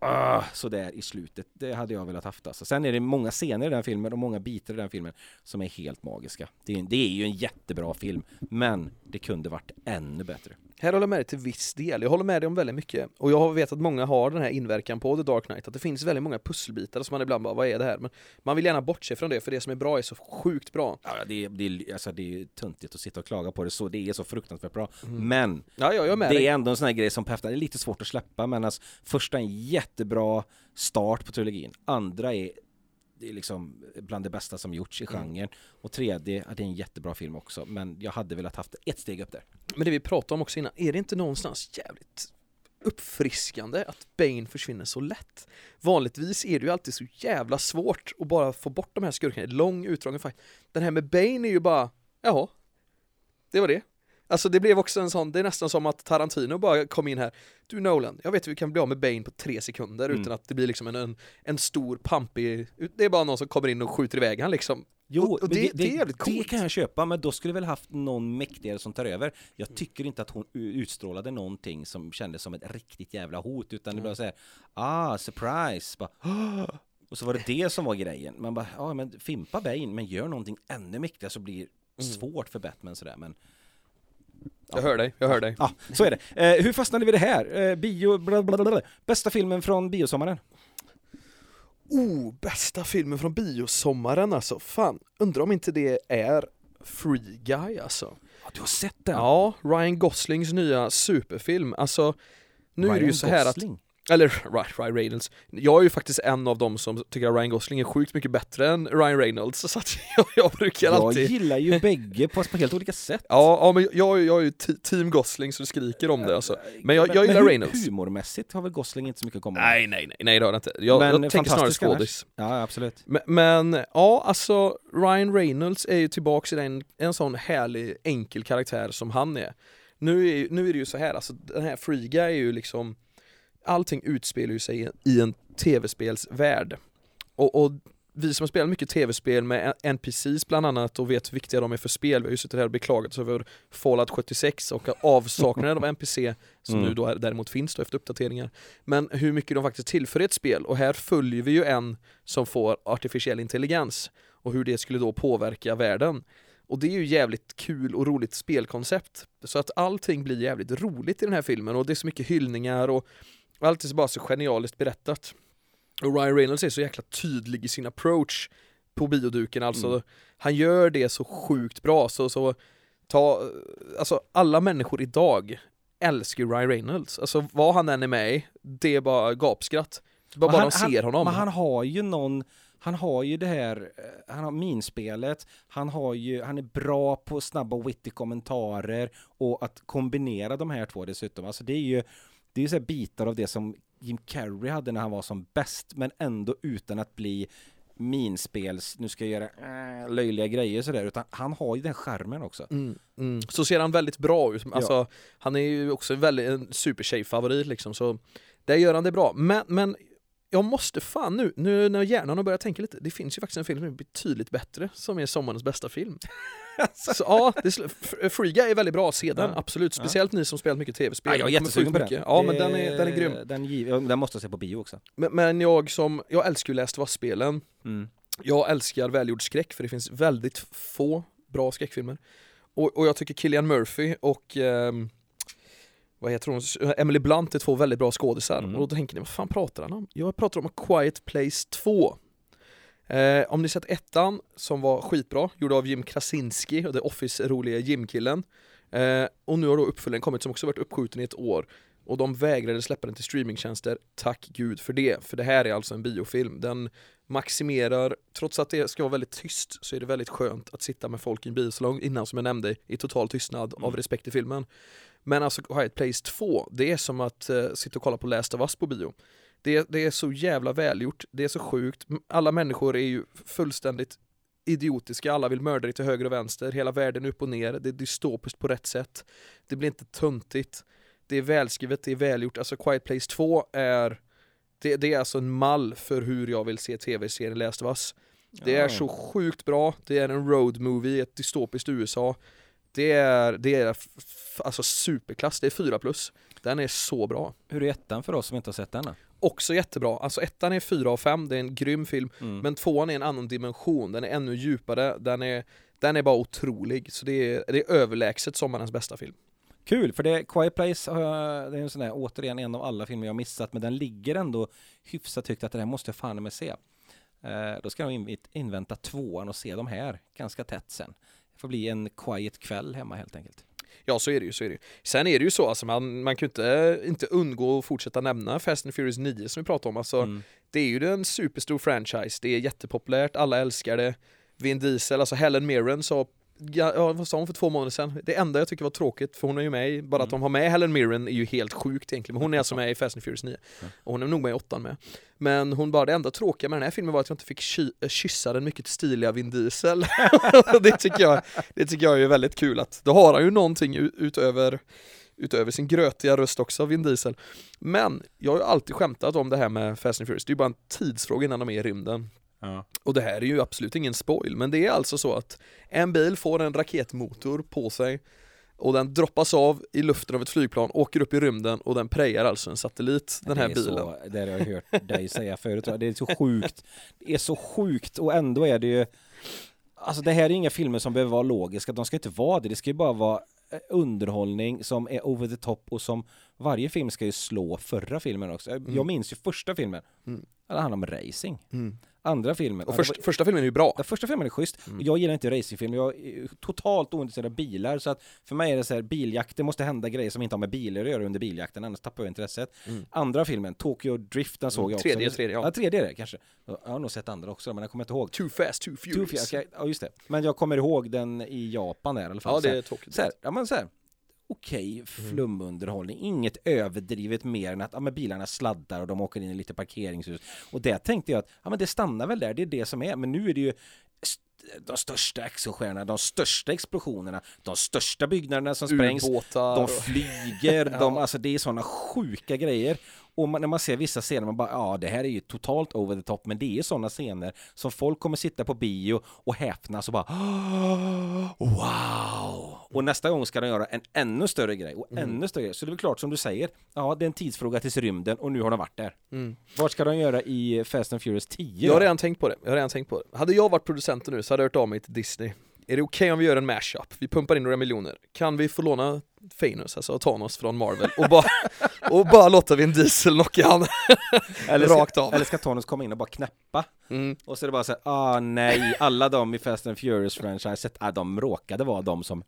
Speaker 1: ah, sådär i slutet. Det hade jag velat haft alltså. Sen är det många scener i den filmen och många bitar i den filmen som är helt magiska. Det är, det är ju en jättebra film, men det kunde varit ännu bättre.
Speaker 2: Här håller jag med dig till viss del, jag håller med dig om väldigt mycket. Och jag vet att många har den här inverkan på The Dark Knight, att det finns väldigt många pusselbitar som man ibland bara, vad är det här? Men man vill gärna bortse från det, för det som är bra är så sjukt bra.
Speaker 1: Ja, det, är, det, är, alltså, det är töntigt att sitta och klaga på det så, det är så fruktansvärt bra.
Speaker 2: Mm.
Speaker 1: Men
Speaker 2: Ja, ja
Speaker 1: det
Speaker 2: dig.
Speaker 1: är ändå en sån här grej som på efterhand är lite svårt att släppa, men alltså, första är en jättebra start på trilogin. Andra är, det är liksom bland det bästa som gjorts i
Speaker 2: Mm.
Speaker 1: genren. Och tredje, ja, det är en jättebra film också, men jag hade velat haft ett steg upp där.
Speaker 2: Men det vi pratade om också innan, är det inte någonstans jävligt uppfriskande att Bane försvinner så lätt? Vanligtvis är det ju alltid så jävla svårt att bara få bort de här skurkarna, lång utdragen fight. Den här med Bane är ju bara, jaha, det var det. Alltså det blev också en sån, det är nästan som att Tarantino bara kom in här Du Nolan, jag vet hur vi kan bli av med Bane på tre sekunder
Speaker 1: Mm.
Speaker 2: utan att det blir liksom en, en, en stor pampig, det är bara någon som kommer in och skjuter iväg han liksom
Speaker 1: Jo,
Speaker 2: Och- och
Speaker 1: men
Speaker 2: det- det är jävligt
Speaker 1: Det
Speaker 2: coolt.
Speaker 1: kan jag köpa, men då skulle jag väl haft någon mäktigare som tar över. Jag tycker inte att hon utstrålade någonting som kändes som ett riktigt jävla hot, utan det
Speaker 2: Mm.
Speaker 1: var så här, ah, surprise, bara, "Ah." och så var det det som var grejen. Man bara, ja men fimpa Bane, men gör någonting ännu mäktigare så blir det
Speaker 2: Mm.
Speaker 1: svårt för Batman sådär, men
Speaker 2: Jag hör dig, jag hör dig
Speaker 1: ja, så är det. Eh, hur fastnade vi i det här? Eh, bio, bla, bla, bla, bla. Bästa filmen från biosommaren?
Speaker 2: Oh, bästa filmen från biosommaren alltså. Fan, undrar om inte det är Free Guy alltså.
Speaker 1: Ja, du har sett den?
Speaker 2: Ja, Ryan Goslings nya superfilm. Alltså, nu är det ju
Speaker 1: Ryan
Speaker 2: så här att,
Speaker 1: Gosling.
Speaker 2: Eller Ryan Reynolds. Jag är ju faktiskt en av dem som tycker att Ryan Gosling är sjukt mycket bättre än Ryan Reynolds, så att jag, jag brukar
Speaker 1: Jag
Speaker 2: alltid
Speaker 1: gillar ju bägge på, på helt olika sätt.
Speaker 2: Ja, ja men jag, jag är ju team Gosling så det skriker om det alltså. Men jag, jag gillar
Speaker 1: hu-
Speaker 2: Reynolds.
Speaker 1: Humormässigt har väl Gosling inte så mycket att komma med.
Speaker 2: Nej, nej, nej, nej det har det inte. Jag,
Speaker 1: Men
Speaker 2: jag tänker snarare skådis.
Speaker 1: Ja, absolut.
Speaker 2: Men, men ja, alltså Ryan Reynolds är ju tillbaks i den, en sån härlig enkel karaktär som han är. Nu är, nu är det ju så här, alltså den här Free Guy är ju liksom Allting utspelar ju sig i en tv-spelsvärld och, och vi som har spelat mycket tv-spel med NPCs bland annat och vet hur viktiga de är för spel, vi har ju suttit här och beklagat oss över Fallout 76 och avsaknaden av NPC som
Speaker 1: Mm.
Speaker 2: nu då är- däremot finns då efter uppdateringar. Men hur mycket de faktiskt tillför ett spel och här följer vi ju en som får artificiell intelligens och hur det skulle då påverka världen. Och det är ju jävligt kul och roligt spelkoncept. Så att allting blir jävligt roligt i den här filmen och det är så mycket hyllningar och allt är bara så genialiskt berättat. Och Ryan Reynolds är så jäkla tydlig i sin approach på bioduken, alltså
Speaker 1: Mm.
Speaker 2: han gör det så sjukt bra så, så ta, alltså alla människor idag älskar ju Ryan Reynolds, alltså vad han än är med i, det är bara gapskratt. Bara, bara
Speaker 1: han-
Speaker 2: de ser honom.
Speaker 1: Men han har ju någon, han har ju det här, eh, han har minspelet, han har ju, han är bra på snabba witty kommentarer och att kombinera de här två dessutom. Alltså det är ju, det är ju så bitar av det som Jim Carrey hade när han var som bäst, men ändå utan att bli minspels, nu ska jag göra äh, löjliga grejer sådär, utan han har ju den skärmen också.
Speaker 2: Mm, mm. Så ser han väldigt bra ut, alltså han är ju också väldigt, en supertjejfavorit liksom så där gör han det bra, men, men jag måste fan nu, nu när hjärnan har börjat tänka lite, det finns ju faktiskt en film som är betydligt bättre som är sommarens bästa film. Så ja, det, Free Guy är väldigt bra, se den,
Speaker 1: Ja.
Speaker 2: absolut, speciellt ni som spelat mycket tv-spel.
Speaker 1: Ja, jag är jättesugen på den.
Speaker 2: Ja men den är, den är grym.
Speaker 1: Den, ja, den måste jag se på bio också.
Speaker 2: Men, men jag som, jag älskar ju Last of Us-spelen,
Speaker 1: Mm.
Speaker 2: jag älskar välgjord skräck för det finns väldigt få bra skräckfilmer. Och, och jag tycker Killian Murphy och ehm, vad heter hon? Emily Blunt är två väldigt bra skådisar.
Speaker 1: Mm.
Speaker 2: Och då tänker ni, vad fan pratar han om? Jag pratar om A Quiet Place 2. Eh, om ni sett ettan som var skitbra, gjord av Jim Krasinski, och The Office-roliga Jim-killen. Eh, och nu har då uppföljaren kommit som också varit uppskjuten i ett år. Och de vägrade släppa den till streamingtjänster, tack gud för det. För det här är alltså en biofilm. Den maximerar, trots att det ska vara väldigt tyst, så är det väldigt skönt att sitta med folk i en biosalong innan som jag nämnde i total tystnad av
Speaker 1: Mm.
Speaker 2: respekt till filmen. Men alltså Quiet Place 2, det är som att eh, sitta och kolla på Last of Us på bio. Det, det är så jävla välgjort, det är så sjukt, alla människor är ju fullständigt idiotiska, alla vill mörda dig till höger och vänster, hela världen är upp och ner, det är dystopiskt på rätt sätt. Det blir inte töntigt, det är välskrivet, det är välgjort, alltså Quiet Place 2 är det, det är alltså en mall för hur jag vill se tv-serien Last of Us. Det är så sjukt bra, det är en road movie i ett dystopiskt USA. Det är, det är alltså superklass, det är 4 plus. Den är så bra.
Speaker 1: Hur är ettan för oss som inte har sett den? då?
Speaker 2: Också jättebra, alltså ettan är 4 av 5, det är en grym film.
Speaker 1: Mm.
Speaker 2: Men tvåan är en annan dimension, den är ännu djupare, den är, den är bara otrolig. Så det är, det är överlägset sommarens bästa film.
Speaker 1: Kul, för det, Quiet Place, det är en sån där, återigen en av alla filmer jag har missat, men den ligger ändå hyfsat högt att det här måste jag fan med se. Eh, då ska jag in, invänta tvåan och se de här ganska tätt sen. Det får bli en quiet kväll hemma helt enkelt.
Speaker 2: Ja så är det ju, så är det ju. Sen är det ju så, alltså man, man kan ju inte, inte undgå att fortsätta nämna Fast and Furious 9 som vi pratade om. Alltså,
Speaker 1: Mm.
Speaker 2: Det är ju en superstor franchise, det är jättepopulärt, alla älskar det. Vin Diesel, alltså Helen Mirren sa Ja, vad sa hon för två månader sedan? Det enda jag tycker var tråkigt, för hon är ju med i, bara att
Speaker 1: Mm.
Speaker 2: de har med Helen Mirren är ju helt sjukt egentligen, men hon är alltså med i Fast and Furious 9.
Speaker 1: Ja.
Speaker 2: Och hon är nog med i åttan med. Men hon bara, det enda tråkiga med den här filmen var att jag inte fick ky- äh, kyssa den mycket stiliga Vin Diesel. det, tycker jag, det tycker jag är väldigt kul att, då har han ju någonting utöver utöver sin grötiga röst också, Vin Diesel. Men jag har ju alltid skämtat om det här med Fast and Furious, det är ju bara en tidsfråga innan de är i rymden.
Speaker 1: Ja.
Speaker 2: Och det här är ju absolut ingen spoil, men det är alltså så att en bil får en raketmotor på sig och den droppas av i luften av ett flygplan, åker upp i rymden och den prejar alltså en satellit, den här
Speaker 1: det är
Speaker 2: bilen.
Speaker 1: Så, det har jag hört dig säga förut, det är så sjukt. Det är så sjukt och ändå är det ju Alltså det här är inga filmer som behöver vara logiska, de ska inte vara det, det ska ju bara vara eh, underhållning som är over the top och som varje film ska ju slå förra filmen också. Jag minns ju första filmen,
Speaker 2: Mm.
Speaker 1: Det handlar om racing.
Speaker 2: Mm.
Speaker 1: Andra filmen,
Speaker 2: Och först,
Speaker 1: var-
Speaker 2: första filmen är ju bra.
Speaker 1: den första filmen är schysst,
Speaker 2: Mm.
Speaker 1: och jag gillar inte racingfilm, jag är totalt ointresserad av bilar så att för mig är det så här biljakt, det måste hända grejer som inte har med bilar att göra under biljakten, annars tappar jag intresset.
Speaker 2: Mm.
Speaker 1: Andra filmen, Tokyo Drift, den såg
Speaker 2: Mm,
Speaker 1: jag också.
Speaker 2: tredje, tredje, ja.
Speaker 1: ja. tredje är det kanske. Jag har nog sett andra också men jag kommer inte ihåg.
Speaker 2: Too fast, too
Speaker 1: Too
Speaker 2: furious.
Speaker 1: Fast, okej, ja just det. Men jag kommer ihåg den i Japan där i alla fall.
Speaker 2: Ja det är tråkigt.
Speaker 1: så här, ja men så här, okej flumunderhållning, inget överdrivet mer än att ja, men bilarna sladdar och de åker in i lite parkeringshus. Och det tänkte jag att ja, men det stannar väl där, det är det som är. Men nu är det ju st- de största actionstjärnorna, de största explosionerna, de största byggnaderna som sprängs,
Speaker 2: Ubåtar
Speaker 1: de flyger,
Speaker 2: Ja.
Speaker 1: de, alltså det är sådana sjuka grejer. Och man, när man ser vissa scener, man bara ja det här är ju totalt over the top, men det är sådana scener som folk kommer sitta på bio och häpnas och bara wow! Och nästa gång ska de göra en ännu större grej och
Speaker 2: Mm.
Speaker 1: ännu större grej. Så det är väl klart som du säger, ja det är en tidsfråga tills rymden och nu har de varit där.
Speaker 2: Mm.
Speaker 1: Vad ska de göra i Fast and Furious 10?
Speaker 2: Jag har redan tänkt på det, jag har redan tänkt på det. Hade jag varit producenten nu så hade jag hört av mig till Disney. Är det okej om vi gör en mashup? Vi pumpar in några miljoner. Kan vi få låna Thanos, alltså Thanos från Marvel och bara, och bara låta vi en diesel knocka han
Speaker 1: eller ska,
Speaker 2: rakt av?
Speaker 1: Eller ska Thanos komma in och bara knäppa?
Speaker 2: Mm.
Speaker 1: Och så är det bara så här, ah nej, alla de i Fast and Furious-franchiset, ah, de råkade vara de som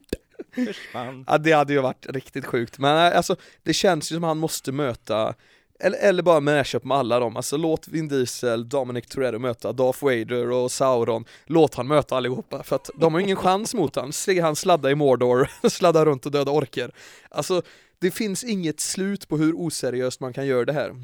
Speaker 1: försvann.
Speaker 2: Ja det hade ju varit riktigt sjukt, men äh, alltså det känns ju som han måste möta eller, eller bara mashup med alla dem, alltså låt Vin Diesel, Dominic Toretto möta Darth Vader och Sauron. Låt han möta allihopa, för att de har ingen chans mot han. Se han sladda i Mordor, sladda runt och döda orker. Alltså, det finns inget slut på hur oseriöst man kan göra det här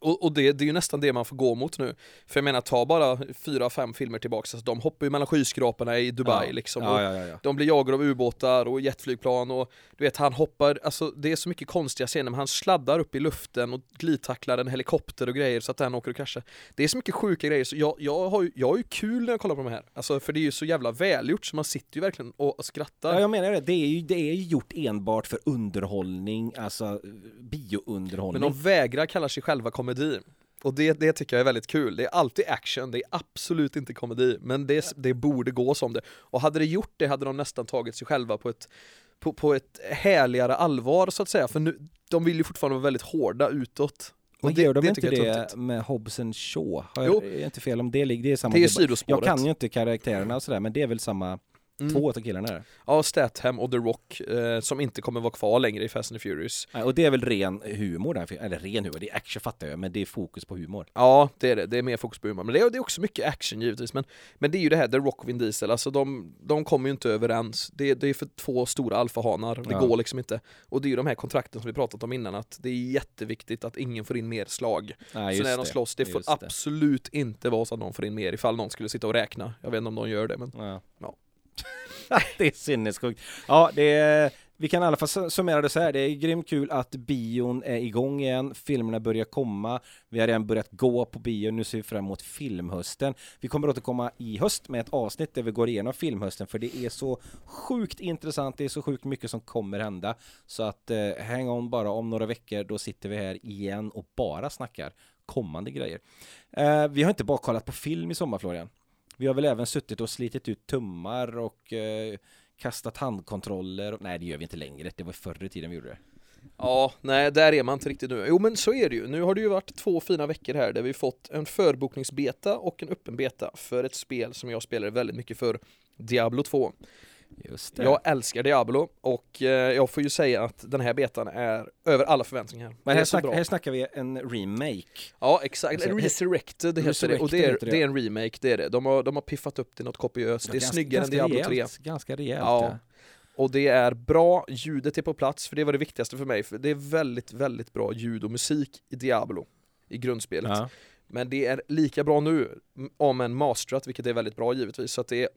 Speaker 2: och, och det, det är ju nästan det man får gå mot nu För jag menar, ta bara fyra, fem filmer tillbaka, alltså, de hoppar ju mellan skyskraporna i Dubai
Speaker 1: ja.
Speaker 2: liksom
Speaker 1: Ja, ja,
Speaker 2: de blir jagade av ubåtar och jetflygplan och du vet han hoppar, alltså det är så mycket konstiga scener men han sladdar upp i luften och glidtacklar en helikopter och grejer så att den åker och kraschar. Det är så mycket sjuka grejer så jag, jag, har, ju, jag har ju kul när jag kollar på de här. Alltså för det är ju så jävla välgjort så man sitter ju verkligen och skrattar.
Speaker 1: Ja, jag menar det. Det är ju, det är ju gjort enbart för underhållning, alltså biounderhållning.
Speaker 2: men de vägrar kalla sig själva komedi. Och det, det tycker jag är väldigt kul. Det är alltid action, det är absolut inte komedi, men det, det borde gå som det. Och hade det gjort det hade de nästan tagit sig själva på ett, på, på ett härligare allvar så att säga, för nu, de vill ju fortfarande vara väldigt hårda utåt.
Speaker 1: Men gör de
Speaker 2: det
Speaker 1: inte det med Hobbs and Shaw? Har
Speaker 2: Jo.
Speaker 1: jag, är inte fel om det ligger, det är samma
Speaker 2: Det är sidospåret.
Speaker 1: Jag kan ju inte karaktärerna och sådär, men det är väl samma,
Speaker 2: Mm.
Speaker 1: två av killarna där.
Speaker 2: Ja, Statham och The Rock, eh, som inte kommer vara kvar längre i Fast and the Furious.
Speaker 1: Nej, Och det är väl ren humor där, eller ren humor, det är action fattar jag, men det är fokus på humor.
Speaker 2: Ja, det är det. Det är mer fokus på humor. Men det är, det är också mycket action givetvis. Men, men det är ju det här, The Rock och Vin Diesel, alltså de, de kommer ju inte överens. Det, det är för två stora alfahanar, det
Speaker 1: Ja.
Speaker 2: går liksom inte. Och det är ju de här kontrakten som vi pratat om innan, att det är jätteviktigt att ingen får in mer slag.
Speaker 1: Nej,
Speaker 2: så när de
Speaker 1: det.
Speaker 2: slåss, det får
Speaker 1: det.
Speaker 2: absolut inte vara så att någon får in mer ifall någon skulle sitta och räkna. Jag vet inte om de gör det, men
Speaker 1: Ja.
Speaker 2: Ja.
Speaker 1: det är sinnessjukt. Ja, det är, vi kan i alla fall summera det så här. Det är grymt kul att bion är igång igen. Filmerna börjar komma. Vi har redan börjat gå på bio. Nu ser vi fram emot filmhösten. Vi kommer återkomma i höst med ett avsnitt där vi går igenom filmhösten för det är så sjukt intressant. Det är så sjukt mycket som kommer hända. Så att eh, hang on bara om några veckor. Då sitter vi här igen och bara snackar kommande grejer. Eh, vi har inte bara kollat på film i sommar Florian. Vi har väl även suttit och slitit ut tummar och eh, kastat handkontroller. Nej, det gör vi inte längre. Det var förr i tiden vi gjorde det.
Speaker 2: Ja, nej där är man inte riktigt nu. Jo men så är det ju. Nu har det ju varit två fina veckor här där vi fått en förbokningsbeta och en öppen beta för ett spel som jag spelade väldigt mycket för, Diablo 2.
Speaker 1: Just det.
Speaker 2: Jag älskar Diablo och eh, jag får ju säga att den här betan är över alla förväntningar.
Speaker 1: Men här, snack, här snackar vi en remake.
Speaker 2: Ja exakt,
Speaker 1: Alltså,
Speaker 2: Resurrected heter det och det
Speaker 1: Resurrected
Speaker 2: är,
Speaker 1: det.
Speaker 2: det är en remake, det är det. De har, de har piffat upp det något kopiöst, det är
Speaker 1: Ganska-
Speaker 2: snyggare än
Speaker 1: ganska
Speaker 2: Diablo 3.
Speaker 1: rejält, Ganska rejält.
Speaker 2: Ja. Och det är bra, ljudet är på plats, för det var det viktigaste för mig. För det är väldigt, väldigt bra ljud och musik i Diablo, i grundspelet.
Speaker 1: Ja.
Speaker 2: Men det är lika bra nu, om en masterat, vilket är väldigt bra givetvis. Så att det, är...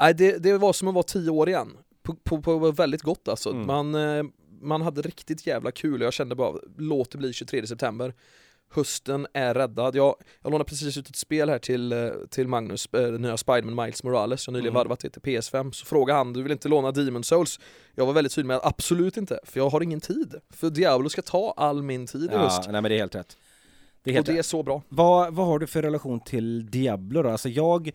Speaker 2: Nej, det, det var som att vara tio år igen. På, på, på väldigt gott alltså.
Speaker 1: Mm.
Speaker 2: Man, eh, man hade riktigt jävla kul och jag kände bara, låt det bli 23 september. Hösten är räddad. Jag, jag lånade precis ut ett spel här till, eh, till Magnus, den nya Spiderman Miles Morales, jag har nyligen
Speaker 1: Mm.
Speaker 2: varvat det till PS5. Så frågade han, du vill inte låna Demon Souls? Jag var väldigt tydlig med att absolut inte, för jag har ingen tid. För Diablo ska ta all min tid i höst.
Speaker 1: nej men det är helt rätt. Det
Speaker 2: och det är så bra.
Speaker 1: Vad, vad har du för relation till Diablo då? Alltså jag,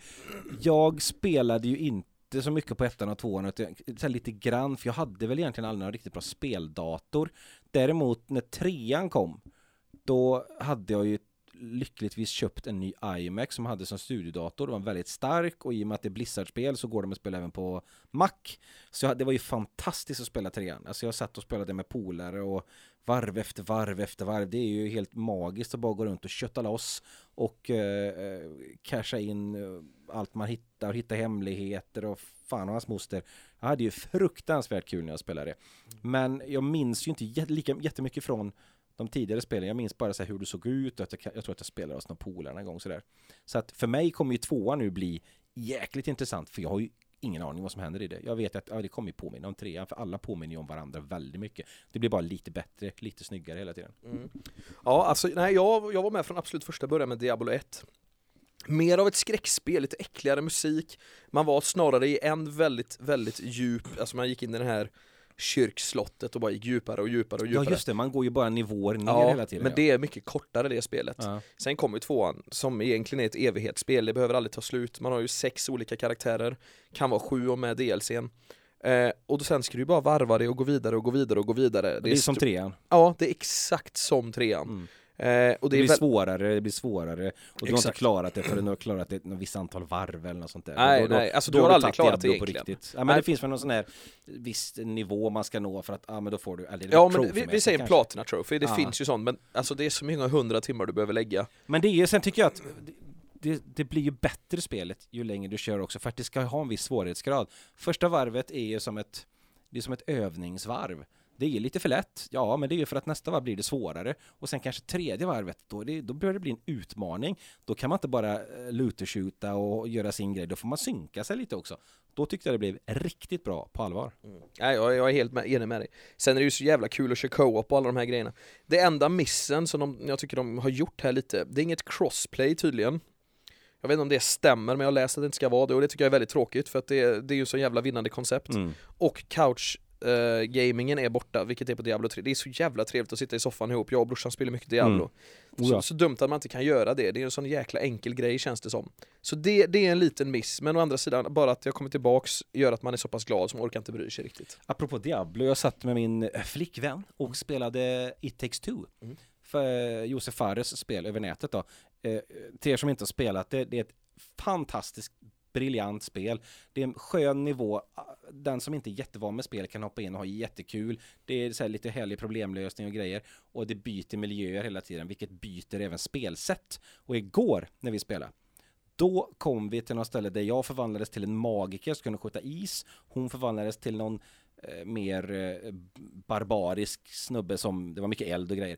Speaker 1: jag spelade ju inte så mycket på ettan och tvåan, utan lite grann, för jag hade väl egentligen aldrig någon riktigt bra speldator. Däremot när trean kom, då hade jag ju lyckligtvis köpt en ny iMac som hade som studiodator. Den var väldigt stark och i och med att det är Blizzard-spel så går de att spela även på Mac. Så det var ju fantastiskt att spela trean. Alltså jag satt och spelade med polare och varv efter varv efter varv. Det är ju helt magiskt att bara gå runt och kötta loss och eh, eh casha in eh, allt man hittar, hitta hemligheter och fan och hans moster. Jag hade ju fruktansvärt kul när jag spelade. Men jag minns ju inte jät- lika jättemycket från de tidigare spelen. Jag minns bara så här hur det såg ut och att jag, jag tror att jag spelade hos någon polare en gång sådär. Så att för mig kommer ju tvåan nu bli jäkligt intressant för jag har ju ingen aning vad som händer i det. Jag vet att ja, det kommer påminna om trean för alla påminner ju om varandra väldigt mycket. Det blir bara lite bättre, lite snyggare hela tiden.
Speaker 2: Mm. Ja, alltså nej, jag, jag var med från absolut första början med Diablo 1. Mer av ett skräckspel, lite äckligare musik. Man var snarare i en väldigt, väldigt djup, alltså man gick in i den här kyrkslottet och bara gick djupare och djupare och djupare.
Speaker 1: Ja just det, man går ju bara nivåer ner
Speaker 2: ja,
Speaker 1: hela tiden.
Speaker 2: men det är mycket kortare det spelet.
Speaker 1: ja.
Speaker 2: Sen kommer ju tvåan som egentligen är ett evighetsspel, det behöver aldrig ta slut. Man har ju sex olika karaktärer, kan vara sju om med DLCn. Eh, och då sen ska du ju bara varva det och gå vidare och gå vidare och gå vidare.
Speaker 1: det är som trean.
Speaker 2: Ja, det är exakt som trean.
Speaker 1: Mm.
Speaker 2: Eh, och
Speaker 1: Det,
Speaker 2: det
Speaker 1: blir
Speaker 2: väl...
Speaker 1: svårare, det blir svårare och du har inte klarat det förrän du har klarat det ett visst antal varv eller något sånt där.
Speaker 2: Nej,
Speaker 1: Då-
Speaker 2: nej, alltså
Speaker 1: då
Speaker 2: du har
Speaker 1: du
Speaker 2: aldrig klarat det
Speaker 1: Diablo på
Speaker 2: egentligen.
Speaker 1: riktigt. Ja, men
Speaker 2: Nej.
Speaker 1: det finns väl någon sån här viss nivå man ska nå för att, ja men då får du, eller
Speaker 2: Ja men vi, vi säger
Speaker 1: kanske.
Speaker 2: Platina Trophy, det
Speaker 1: Ja.
Speaker 2: finns ju sånt men alltså det är så många hundra timmar du behöver lägga.
Speaker 1: Men det är, sen tycker jag att det, det blir ju bättre spelet ju längre du kör också för att det ska ha en viss svårighetsgrad. Första varvet är ju som ett, det är som ett övningsvarv. Det är lite för lätt, ja men det är ju för att nästa varv blir det svårare och sen kanske tredje varvet, då, det, då börjar det bli en utmaning. Då kan man inte bara eh, luterskjuta och göra sin grej, då får man synka sig lite också. Då tyckte jag det blev riktigt bra på allvar.
Speaker 2: Nej, jag, jag är helt med, enig med dig. Sen är det ju så jävla kul att köra co-op och alla de här grejerna. Det enda missen som de, jag tycker de har gjort här lite, det är inget crossplay tydligen. Jag vet inte om det stämmer men jag har läst att det inte ska vara det och det tycker jag är väldigt tråkigt för att det, är- det är ju så jävla vinnande koncept.
Speaker 1: Mm.
Speaker 2: Och couch eh, gamingen är borta, vilket är på Diablo 3. Det är så jävla trevligt att sitta i soffan ihop, jag och brorsan spelar mycket Diablo.
Speaker 1: Mm. Oh
Speaker 2: så,
Speaker 1: ja.
Speaker 2: så dumt att man inte kan göra det, det är en sån jäkla enkel grej känns det som. Så det, det är en liten miss, men å andra sidan, bara att jag kommer tillbaks gör att man är så pass glad som orkar inte bry sig riktigt.
Speaker 1: Apropå Diablo, jag satt med min eh, flickvän och spelade It takes two.
Speaker 2: Mm.
Speaker 1: För Josef Fares spel över nätet då. Eh, till er som inte har spelat det, det är ett fantastiskt briljant spel. Det är en skön nivå. Ah, den som inte är jättevan med spel kan hoppa in och ha jättekul. Det är så här lite härlig problemlösning och grejer. Och det byter miljöer hela tiden, vilket byter även spelsätt. Och igår när vi spelade då kom vi till något ställe där jag förvandlades till en magiker som kunde skjuta is. Hon förvandlades till någon eh, mer eh, barbarisk snubbe som, det var mycket eld och grejer.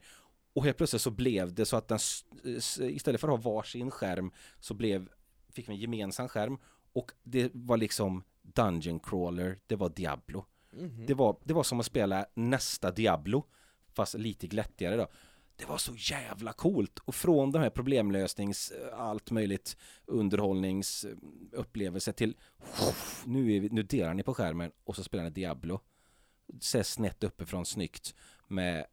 Speaker 1: Och helt plötsligt så blev det så att den, eh, istället för att ha varsin skärm så blev, fick vi en gemensam skärm och det var liksom Dungeon Crawler, det var Diablo.
Speaker 2: Mhm.
Speaker 1: Det var, det var som att spela nästa Diablo, fast lite glättigare då. Det var så jävla coolt och från den här problemlösnings, allt möjligt underhållningsupplevelse till nu, är vi, nu delar ni på skärmen och så spelar ni Diablo. Ser snett uppifrån snyggt med,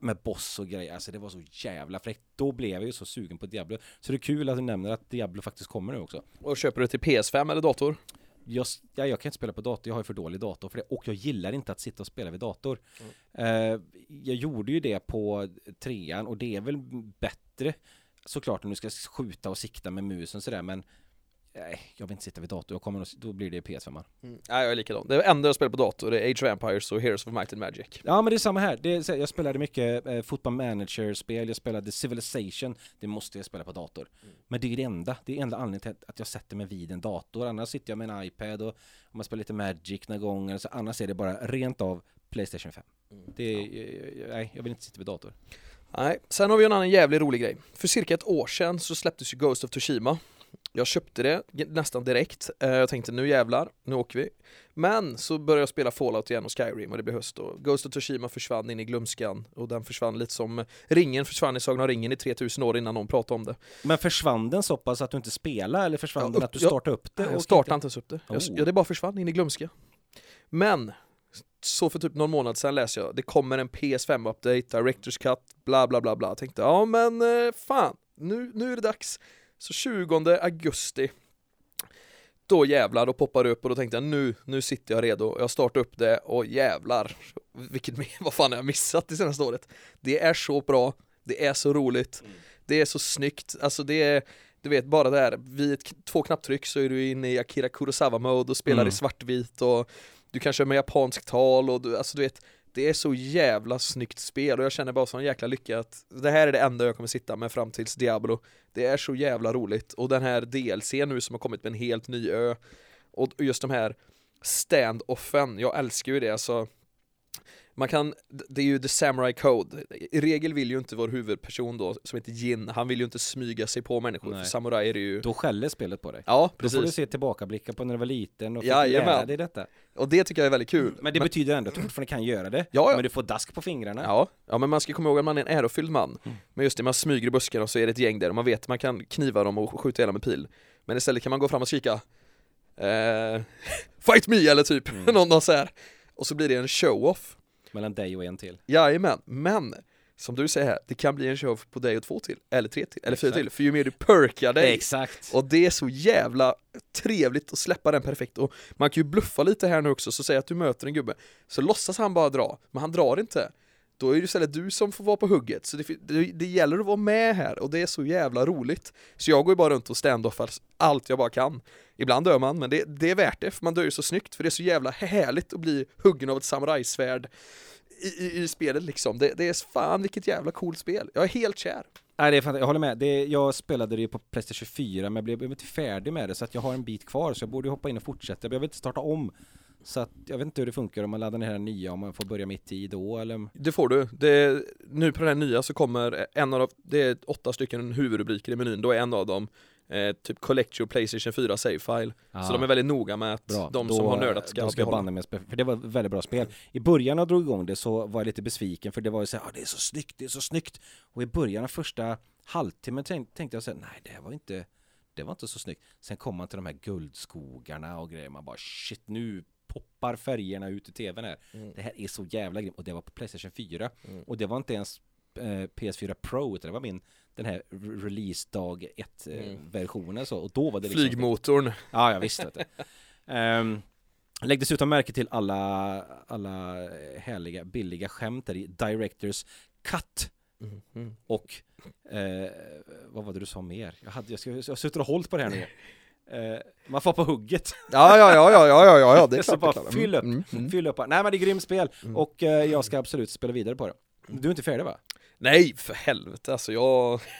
Speaker 1: med boss och grejer. Alltså det var så jävla fräckt. Då blev jag ju så sugen på Diablo. Så det är kul att du nämner att Diablo faktiskt kommer nu också.
Speaker 2: Och köper du till PS5 eller dator?
Speaker 1: Jag, ja, jag kan inte spela på dator, jag har ju för dålig dator för det och jag gillar inte att sitta och spela vid dator. Eh, jag gjorde ju det på trean och det är väl bättre såklart om du ska skjuta och sikta med musen sådär men nej, jag vill inte sitta vid dator, jag kommer, att- då blir det PS5.
Speaker 2: Mm. Nej, jag är likadan. Det enda jag spelar på dator det är Age of Empires och Heroes of Might and Magic.
Speaker 1: Ja men det är samma här, det är, jag spelade mycket eh, Football Manager-spel, jag spelade Civilization, det måste jag spela på dator. Men det är det enda, det är enda anledningen till att- att jag sätter mig vid en dator, annars sitter jag med en iPad och om jag spelar lite Magic några gånger, så annars är det bara rent av Playstation 5. Det är, eh, nej, jag vill inte sitta vid dator.
Speaker 2: Nej, sen har vi en annan jävligt rolig grej. För cirka ett år sedan så släpptes ju Ghost of Tsushima. Jag köpte det nästan direkt. Eh, Jag tänkte nu jävlar, nu åker vi. Men så började jag spela Fallout igen och Skyrim och det blev höst och Ghost of Tsushima försvann in i glömskan och den försvann lite som ringen försvann i Sagan om ringen i 3000 år innan någon pratade om det.
Speaker 1: Men försvann den så pass att du inte spelade eller försvann
Speaker 2: Ja,
Speaker 1: den
Speaker 2: upp-
Speaker 1: att du startade upp det?
Speaker 2: Jag startade inte ens upp det. Jag,
Speaker 1: Oh.
Speaker 2: ja, det bara försvann in i glömska. Men så för typ någon månad sedan läser jag, det kommer en PS5-update, Directors Cut, bla bla bla bla. Jag tänkte, ja men eh, fan, nu, nu är det dags. Så 20 augusti, då jävlar, då poppar det upp och då tänkte jag nu, nu sitter jag redo. Jag startar upp det och jävlar, vilket, vad fan har jag missat det senaste året? Det är så bra, det är så roligt, det är så snyggt, alltså det är du vet bara där, vid ett, två knapptryck så är du inne i Akira Kurosawa-mode och spelar
Speaker 1: Mm.
Speaker 2: i svartvit och du kan köra med japansk tal och du, alltså du vet det är så jävla snyggt spel och jag känner bara sån jäkla lycka att det här är det enda jag kommer sitta med fram tills Diablo. Det är så jävla roligt och den här DLC nu som har kommit med en helt ny ö och just de här stand-offen, jag älskar ju det alltså man kan, det är ju the samurai code. I regel vill ju inte vår huvudperson då, som heter Jin, han vill ju inte smyga sig på människor,
Speaker 1: Nej.
Speaker 2: för samurai är det ju
Speaker 1: Då skäller spelet på dig.
Speaker 2: Ja,
Speaker 1: Då får du
Speaker 2: precis.
Speaker 1: se tillbakablickar på när du var liten och fick lära dig detta.
Speaker 2: Och det tycker jag är väldigt kul.
Speaker 1: Men det betyder ändå att du fortfarande kan göra det.
Speaker 2: Ja, ja.
Speaker 1: Men du får dask på fingrarna.
Speaker 2: Ja, ja, men man ska komma ihåg att man är en ärofylld man.
Speaker 1: Mm.
Speaker 2: Men just det, man smyger i buskarna och så är det ett gäng där och man vet att man kan kniva dem och skjuta ihjäl med pil. Men istället kan man gå fram och skrika eh, Fight me! eller typ,
Speaker 1: Mm.
Speaker 2: någon, någon så här. Och så blir det en show-off.
Speaker 1: Mellan dig och en till.
Speaker 2: Jajamän, men som du säger här, det kan bli en show på dig och två till, eller tre till, eller fyra till, för ju mer du perkar dig
Speaker 1: Exakt.
Speaker 2: och det är så jävla trevligt att släppa den perfekt och man kan ju bluffa lite här nu också, så säg att du möter en gubbe Så låtsas han bara dra, men han drar inte då är det istället du som får vara på hugget, så det, det, det gäller att vara med här och det är så jävla roligt Så jag går ju bara runt och standoffar allt jag bara kan Ibland dör man, men det, det är värt det, för man dör ju så snyggt, för det är så jävla härligt att bli huggen av ett samurajsvärd i, i, i spelet liksom, det, det är fan vilket jävla coolt spel, jag är helt kär
Speaker 1: Nej, det är fantastiskt. Jag håller med. Det, jag spelade det ju på Playstation 4 men jag blev, jag blev inte färdig med det så att jag har en bit kvar så jag borde ju hoppa in och fortsätta. Jag behöver inte starta om. Så att jag vet inte hur det funkar om man laddar ner den nya, om man får börja mitt i då eller?
Speaker 2: Det får du. Det, nu på den här nya så kommer en av de, det är åtta stycken huvudrubriker i menyn, då är en av dem eh, typ Collect your Playstation 4 save file. Så de är väldigt noga med att
Speaker 1: Bra.
Speaker 2: de
Speaker 1: Då-
Speaker 2: som har nördat ska,
Speaker 1: då ska
Speaker 2: behålla.
Speaker 1: spela, för det var ett väldigt bra spel. I början när jag drog igång det så var jag lite besviken för det var ju så här, ah, det är så snyggt, det är så snyggt. Och i början av första halvtimmen tänk, tänkte jag så här, nej det här var inte, det var inte så snyggt. Sen kom man till de här guldskogarna och grejer, man bara shit nu poppar färgerna ut i tvn här.
Speaker 2: Mm.
Speaker 1: Det här är så jävla grymt och det var på Playstation 4.
Speaker 2: Mm.
Speaker 1: Och det var inte ens eh, PS4 Pro utan det var min den här re- release dag 1 eh,
Speaker 2: Mm.
Speaker 1: versionen så och då var det liksom
Speaker 2: Flygmotorn.
Speaker 1: Ja, jag visste det. Um, lägg dessutom märke till alla, alla härliga, billiga skämt där i Directors Cut
Speaker 2: Mm. Mm.
Speaker 1: och eh, vad var det du sa mer? Jag, hade, jag, ska, jag har suttit och hållit på det här nu. Eh, man får på hugget.
Speaker 2: Ja, ja, ja, ja, ja, ja, ja, det är
Speaker 1: Så
Speaker 2: klart.
Speaker 1: bara
Speaker 2: klart.
Speaker 1: fyll upp.
Speaker 2: Mm. Mm.
Speaker 1: Fyll upp. Nej men det är grymt spel
Speaker 2: Mm.
Speaker 1: och eh, jag ska absolut spela vidare på det. Du är inte färdig va?
Speaker 2: Nej, för helvete alltså, jag...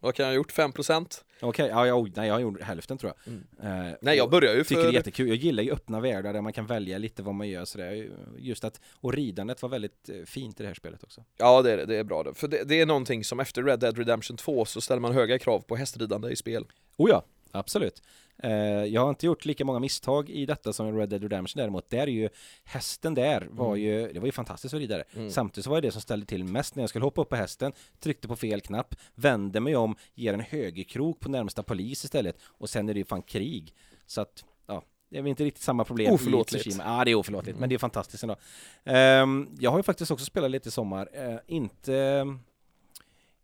Speaker 2: Vad kan jag ha gjort? 5%?
Speaker 1: Okej, ja, jag, nej jag har gjort hälften tror jag.
Speaker 2: Mm.
Speaker 1: Eh,
Speaker 2: Nej, jag börjar ju
Speaker 1: tycker det är
Speaker 2: för...
Speaker 1: jättekul. Jag gillar ju öppna världar där man kan välja lite vad man gör sådär. Just att, och ridandet var väldigt eh, fint i det här spelet också.
Speaker 2: Ja, det är, det är bra det. För det, det är någonting som efter Red Dead Redemption 2 så ställer man höga krav på hästridande i spel.
Speaker 1: Oh ja, absolut. Eh, jag har inte gjort lika många misstag i detta som i Red Dead Redemption däremot. Där är ju hästen där var
Speaker 2: Mm.
Speaker 1: ju, det var ju fantastiskt att rida där.
Speaker 2: Mm.
Speaker 1: Samtidigt så var det det som ställde till mest när jag skulle hoppa upp på hästen, tryckte på fel knapp, vände mig om, ger en högerkrok på närmsta polis istället och sen är det ju fan krig. Så att, ja, det är väl inte riktigt samma problem
Speaker 2: Oförlåtligt.
Speaker 1: i Tsushima. Ja, det är oförlåtligt,
Speaker 2: Mm.
Speaker 1: men det är fantastiskt ändå. Ehm, jag har ju faktiskt också spelat lite i sommar, Eh, inte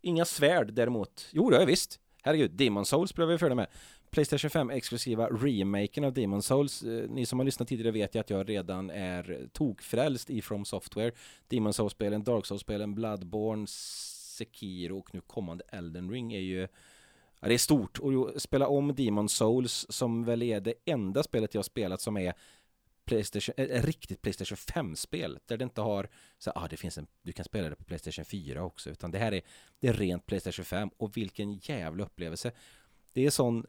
Speaker 1: Inga svärd däremot. Jo, det har jag visst. Herregud, Demon Souls blev vi färdiga med. Playstation 5 exklusiva remaken av Demon Souls. Eh, ni som har lyssnat tidigare vet ju att jag redan är tokfrälst i From Software. Demon Souls-spelen, Dark Souls-spelen, Bloodborne, Sekiro och nu kommande Elden Ring är ju Ja, det är stort och spela om Demon Souls som väl är det enda spelet jag har spelat som är Playstation, ett riktigt Playstation 5-spel där det inte har så ah, det finns en, du kan spela det på Playstation 4 också utan det här är, det är rent Playstation 5 och vilken jävla upplevelse. Det är sån,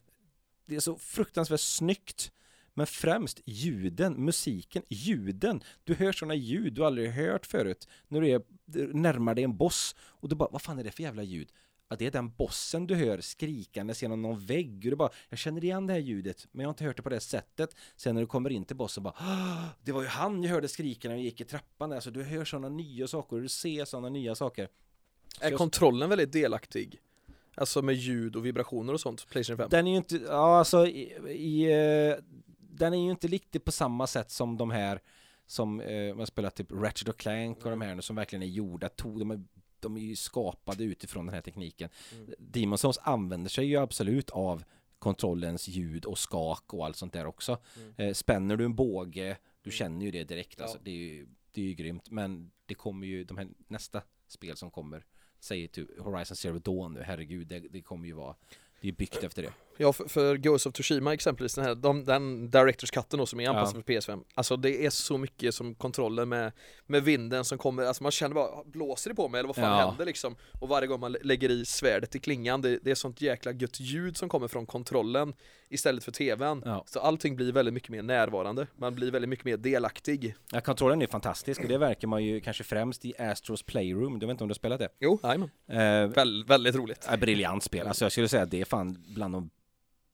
Speaker 1: det är så fruktansvärt snyggt men främst ljuden, musiken, ljuden. Du hör sådana ljud du aldrig hört förut när du är närmar dig en boss och du bara, vad fan är det för jävla ljud? Ja, det är den bossen du hör skrikandes genom någon vägg och du bara, jag känner igen det här ljudet men jag har inte hört det på det sättet. Sen när du kommer in till bossen bara, "Ah, det var ju han jag hörde skrika när jag gick i trappan där. Så du hör sådana nya saker och du ser sådana nya saker.
Speaker 2: Är kontrollen väldigt delaktig? Alltså med ljud och vibrationer och sånt, Playstation 5?
Speaker 1: Den är ju inte, ja alltså i, i, eh, den är ju inte riktigt på samma sätt som de här som eh, man spelar typ Ratchet och Clank och de här nu som verkligen är gjorda, to, de är, de är ju skapade utifrån den här tekniken.
Speaker 2: Mm.
Speaker 1: Demon Souls använder sig ju absolut av kontrollens ljud och skak och allt sånt där också.
Speaker 2: Mm.
Speaker 1: Eh, spänner du en båge, du
Speaker 2: Mm.
Speaker 1: känner ju det direkt
Speaker 2: Ja.
Speaker 1: alltså. Det är ju, det är ju grymt. Men det kommer ju, de här nästa spel som kommer, säger typ Horizon Zero Dawn nu, herregud, det, det kommer ju vara, det är ju byggt efter det.
Speaker 2: Ja, för, för Ghost of Tsushima exempelvis, den, här, de, den Directors Cutten då som är anpassad
Speaker 1: Ja.
Speaker 2: för PS5 Alltså det är så mycket som kontrollen med, med vinden som kommer, alltså man känner bara, blåser det på mig eller vad fan
Speaker 1: Ja.
Speaker 2: händer liksom? Och varje gång man lä- lägger i svärdet i klingan, det, det är sånt jäkla gött ljud som kommer från kontrollen istället för TVn
Speaker 1: Ja.
Speaker 2: Så allting blir väldigt mycket mer närvarande, man blir väldigt mycket mer delaktig
Speaker 1: Ja, kontrollen är fantastisk och det verkar man ju kanske främst i Astros Playroom, du vet inte om du har spelat det?
Speaker 2: Jo, jajamän,
Speaker 1: Eh,
Speaker 2: Väl, väldigt roligt
Speaker 1: Ja, briljant spel. Alltså jag skulle säga att det är fan bland de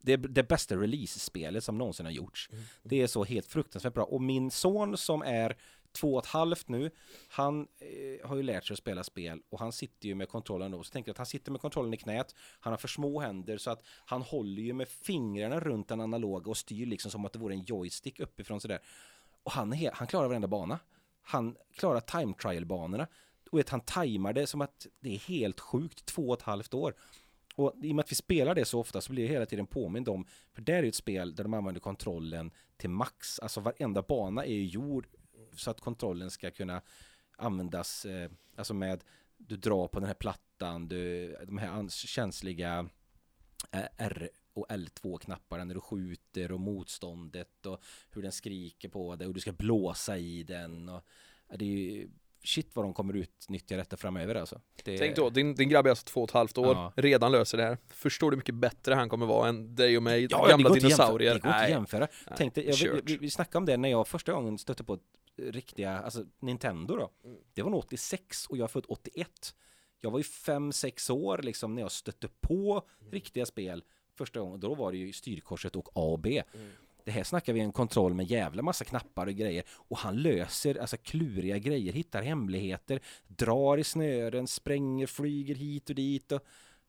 Speaker 1: det, det bästa release-spelet som någonsin har gjorts.
Speaker 2: Mm.
Speaker 1: Det är så helt fruktansvärt bra. Och min son som är två och ett halvt nu, han eh, har ju lärt sig att spela spel och han sitter ju med kontrollen då. Så tänker jag att han sitter med kontrollen i knät, han har för små händer så att han håller ju med fingrarna runt den analoga och styr liksom som att det vore en joystick uppifrån sådär. Och han, är, han klarar varenda bana. Han klarar time trial-banorna. Och vet, han tajmar det som att det är helt sjukt, två och ett halvt år. Och i och med att vi spelar det så ofta så blir jag hela tiden påmind om, för det är ju ett spel där de använder kontrollen till max, alltså varenda bana är ju gjord så att kontrollen ska kunna användas, eh, alltså med, du drar på den här plattan, du, de här känsliga eh, R och L2-knapparna när du skjuter och motståndet och hur den skriker på dig och du ska blåsa i den och det är ju shit vad de kommer utnyttja detta framöver alltså. Det,
Speaker 2: Tänk då, din, din grabb är alltså två och ett halvt år,
Speaker 1: Ja.
Speaker 2: redan löser det här Förstår du mycket bättre han kommer vara än dig och mig,
Speaker 1: Ja, det
Speaker 2: gamla
Speaker 1: jämföra.
Speaker 2: dinosaurier
Speaker 1: Det går inte att jämföra.
Speaker 2: Nej,
Speaker 1: Tänkte, jag, vi, vi, vi snackade om det när jag första gången stötte på riktiga, alltså Nintendo då.
Speaker 2: Mm.
Speaker 1: Det var nog 86 och jag är född 81. Jag var ju 5-6 år liksom när jag stötte på
Speaker 2: Mm.
Speaker 1: riktiga spel första gången. Då var det ju styrkorset och A och B.
Speaker 2: Mm.
Speaker 1: Det här snackar vi en kontroll med jävla massa knappar och grejer. Och han löser alltså kluriga grejer, hittar hemligheter, drar i snören, spränger, flyger hit och dit. Och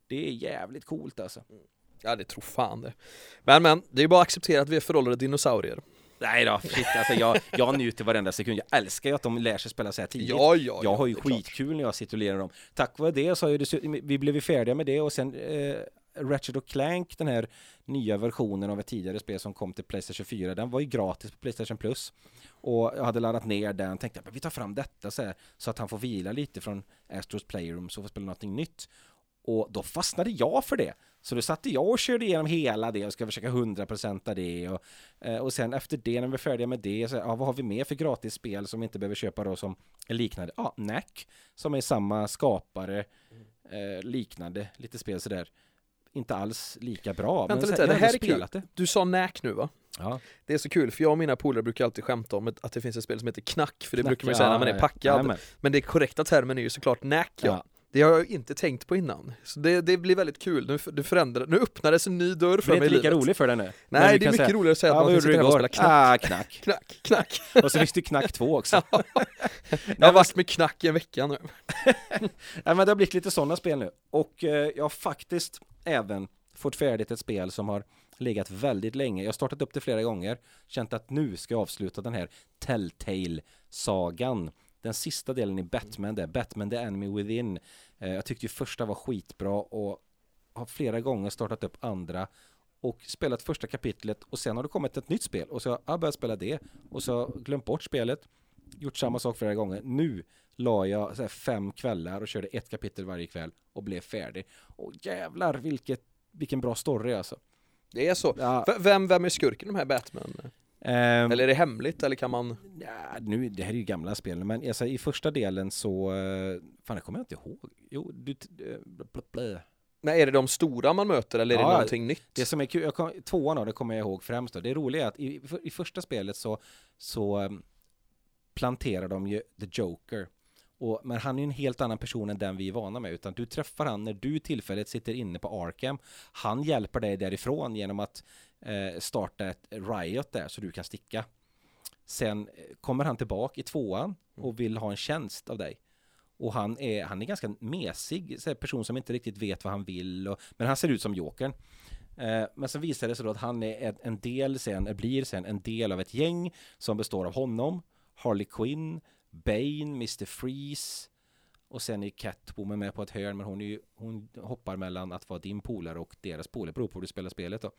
Speaker 1: det är jävligt coolt alltså.
Speaker 2: Ja det tror fan det Men men, det är bara att acceptera att vi är föråldrade dinosaurier
Speaker 1: Nej då, shit, alltså jag, jag njuter varenda sekund. Jag älskar ju att de lär sig spela så här tidigt.
Speaker 2: Ja ja,
Speaker 1: jag har ju
Speaker 2: är klart.
Speaker 1: skitkul när jag sitter och lirar dem. Tack vare det så har ju vi blev ju färdiga med det och sen eh, Ratchet och Clank, den här nya versionen av ett tidigare spel som kom till Playstation 4, den var ju gratis på Playstation Plus. Och jag hade laddat ner den, tänkte att vi tar fram detta så, här, så att han får vila lite från Astros Playroom så får spela någonting nytt. Och då fastnade jag för det. Så då satte jag och körde igenom hela det och ska försöka 100% det och, eh, och sen efter det när vi är färdiga med det, så, ja, vad har vi mer för gratis spel som vi inte behöver köpa då som är liknande? Ja, Nack, som är samma skapare, eh, liknande, lite spel sådär. Inte alls lika bra.
Speaker 2: Vänta
Speaker 1: så
Speaker 2: lite,
Speaker 1: jag
Speaker 2: det här är kul.
Speaker 1: Det.
Speaker 2: Du sa näk nu va?
Speaker 1: Ja.
Speaker 2: Det är så kul för jag och mina polare brukar alltid skämta om att det finns ett spel som heter knack För det
Speaker 1: Knack,
Speaker 2: brukar man ju
Speaker 1: ja,
Speaker 2: säga när man är
Speaker 1: ja,
Speaker 2: packad
Speaker 1: jajamän.
Speaker 2: Men det korrekta termen är ju såklart näk ja.
Speaker 1: Ja.
Speaker 2: Det har jag inte tänkt på innan Så det, det blir väldigt kul, nu, du förändrar, nu öppnades en ny dörr för
Speaker 1: Men det
Speaker 2: mig
Speaker 1: är
Speaker 2: i
Speaker 1: inte lika
Speaker 2: livet
Speaker 1: roligt för den nu. Men
Speaker 2: Nej det är mycket
Speaker 1: säga,
Speaker 2: roligare att säga
Speaker 1: Ja,
Speaker 2: att man sitta hemma och
Speaker 1: igår?
Speaker 2: spela knack
Speaker 1: Ah, knack.
Speaker 2: Knack, knack
Speaker 1: Och så finns det knack två också.
Speaker 2: Jag har varit med knack i en vecka nu
Speaker 1: Nej men det har blivit lite sådana spel nu. Och eh, jag har faktiskt även fått färdigt ett spel som har legat väldigt länge. Jag har startat upp det flera gånger. Känt att nu ska jag avsluta den här Telltale-sagan. Den sista delen i Batman där, Batman the Enemy Within. Eh, jag tyckte ju första var skitbra och har flera gånger startat upp andra och spelat första kapitlet och sen har det kommit ett nytt spel och så har jag börjat spela det och så har jag glömt bort spelet gjort samma sak flera gånger. Nu la jag så fem kvällar och körde ett kapitel varje kväll och blev färdig. Och jävlar vilket, vilken bra story alltså.
Speaker 2: Det är så
Speaker 1: Ja,
Speaker 2: Vem, vem är skurken i de här Batman?
Speaker 1: ehm,
Speaker 2: Eller är det hemligt eller kan man?
Speaker 1: ja, nu, det här är ju gamla spel, men alltså, i första delen så, eh, fan det kommer jag inte ihåg. Jo, du, eh, blä, blä.
Speaker 2: Nej är det de stora man möter eller är det någonting nytt?
Speaker 1: Det som är kul, jag kom, tvåan av det kommer jag ihåg främst då. Det roliga är att i, i första spelet så, så um, planterar de ju The Joker. Och, men han är ju en helt annan person än den vi är vana med. Utan du träffar han när du tillfället sitter inne på Arkham. Han hjälper dig därifrån genom att eh, starta ett riot där så du kan sticka. Sen eh, kommer han tillbaka i tvåan och vill ha en tjänst av dig. Och han är, han är ganska mesig, person som inte riktigt vet vad han vill. Och, men han ser ut som Jokern. Eh, men sen visar det sig då att han är en- del sen, blir sen en del av ett gäng som består av honom, Harley Quinn, Bane, Mr. Freeze och sen är Catwoman med på ett hörn men hon, är ju, hon hoppar mellan att vara din polare och deras polare, beror på hur du spelar spelet då.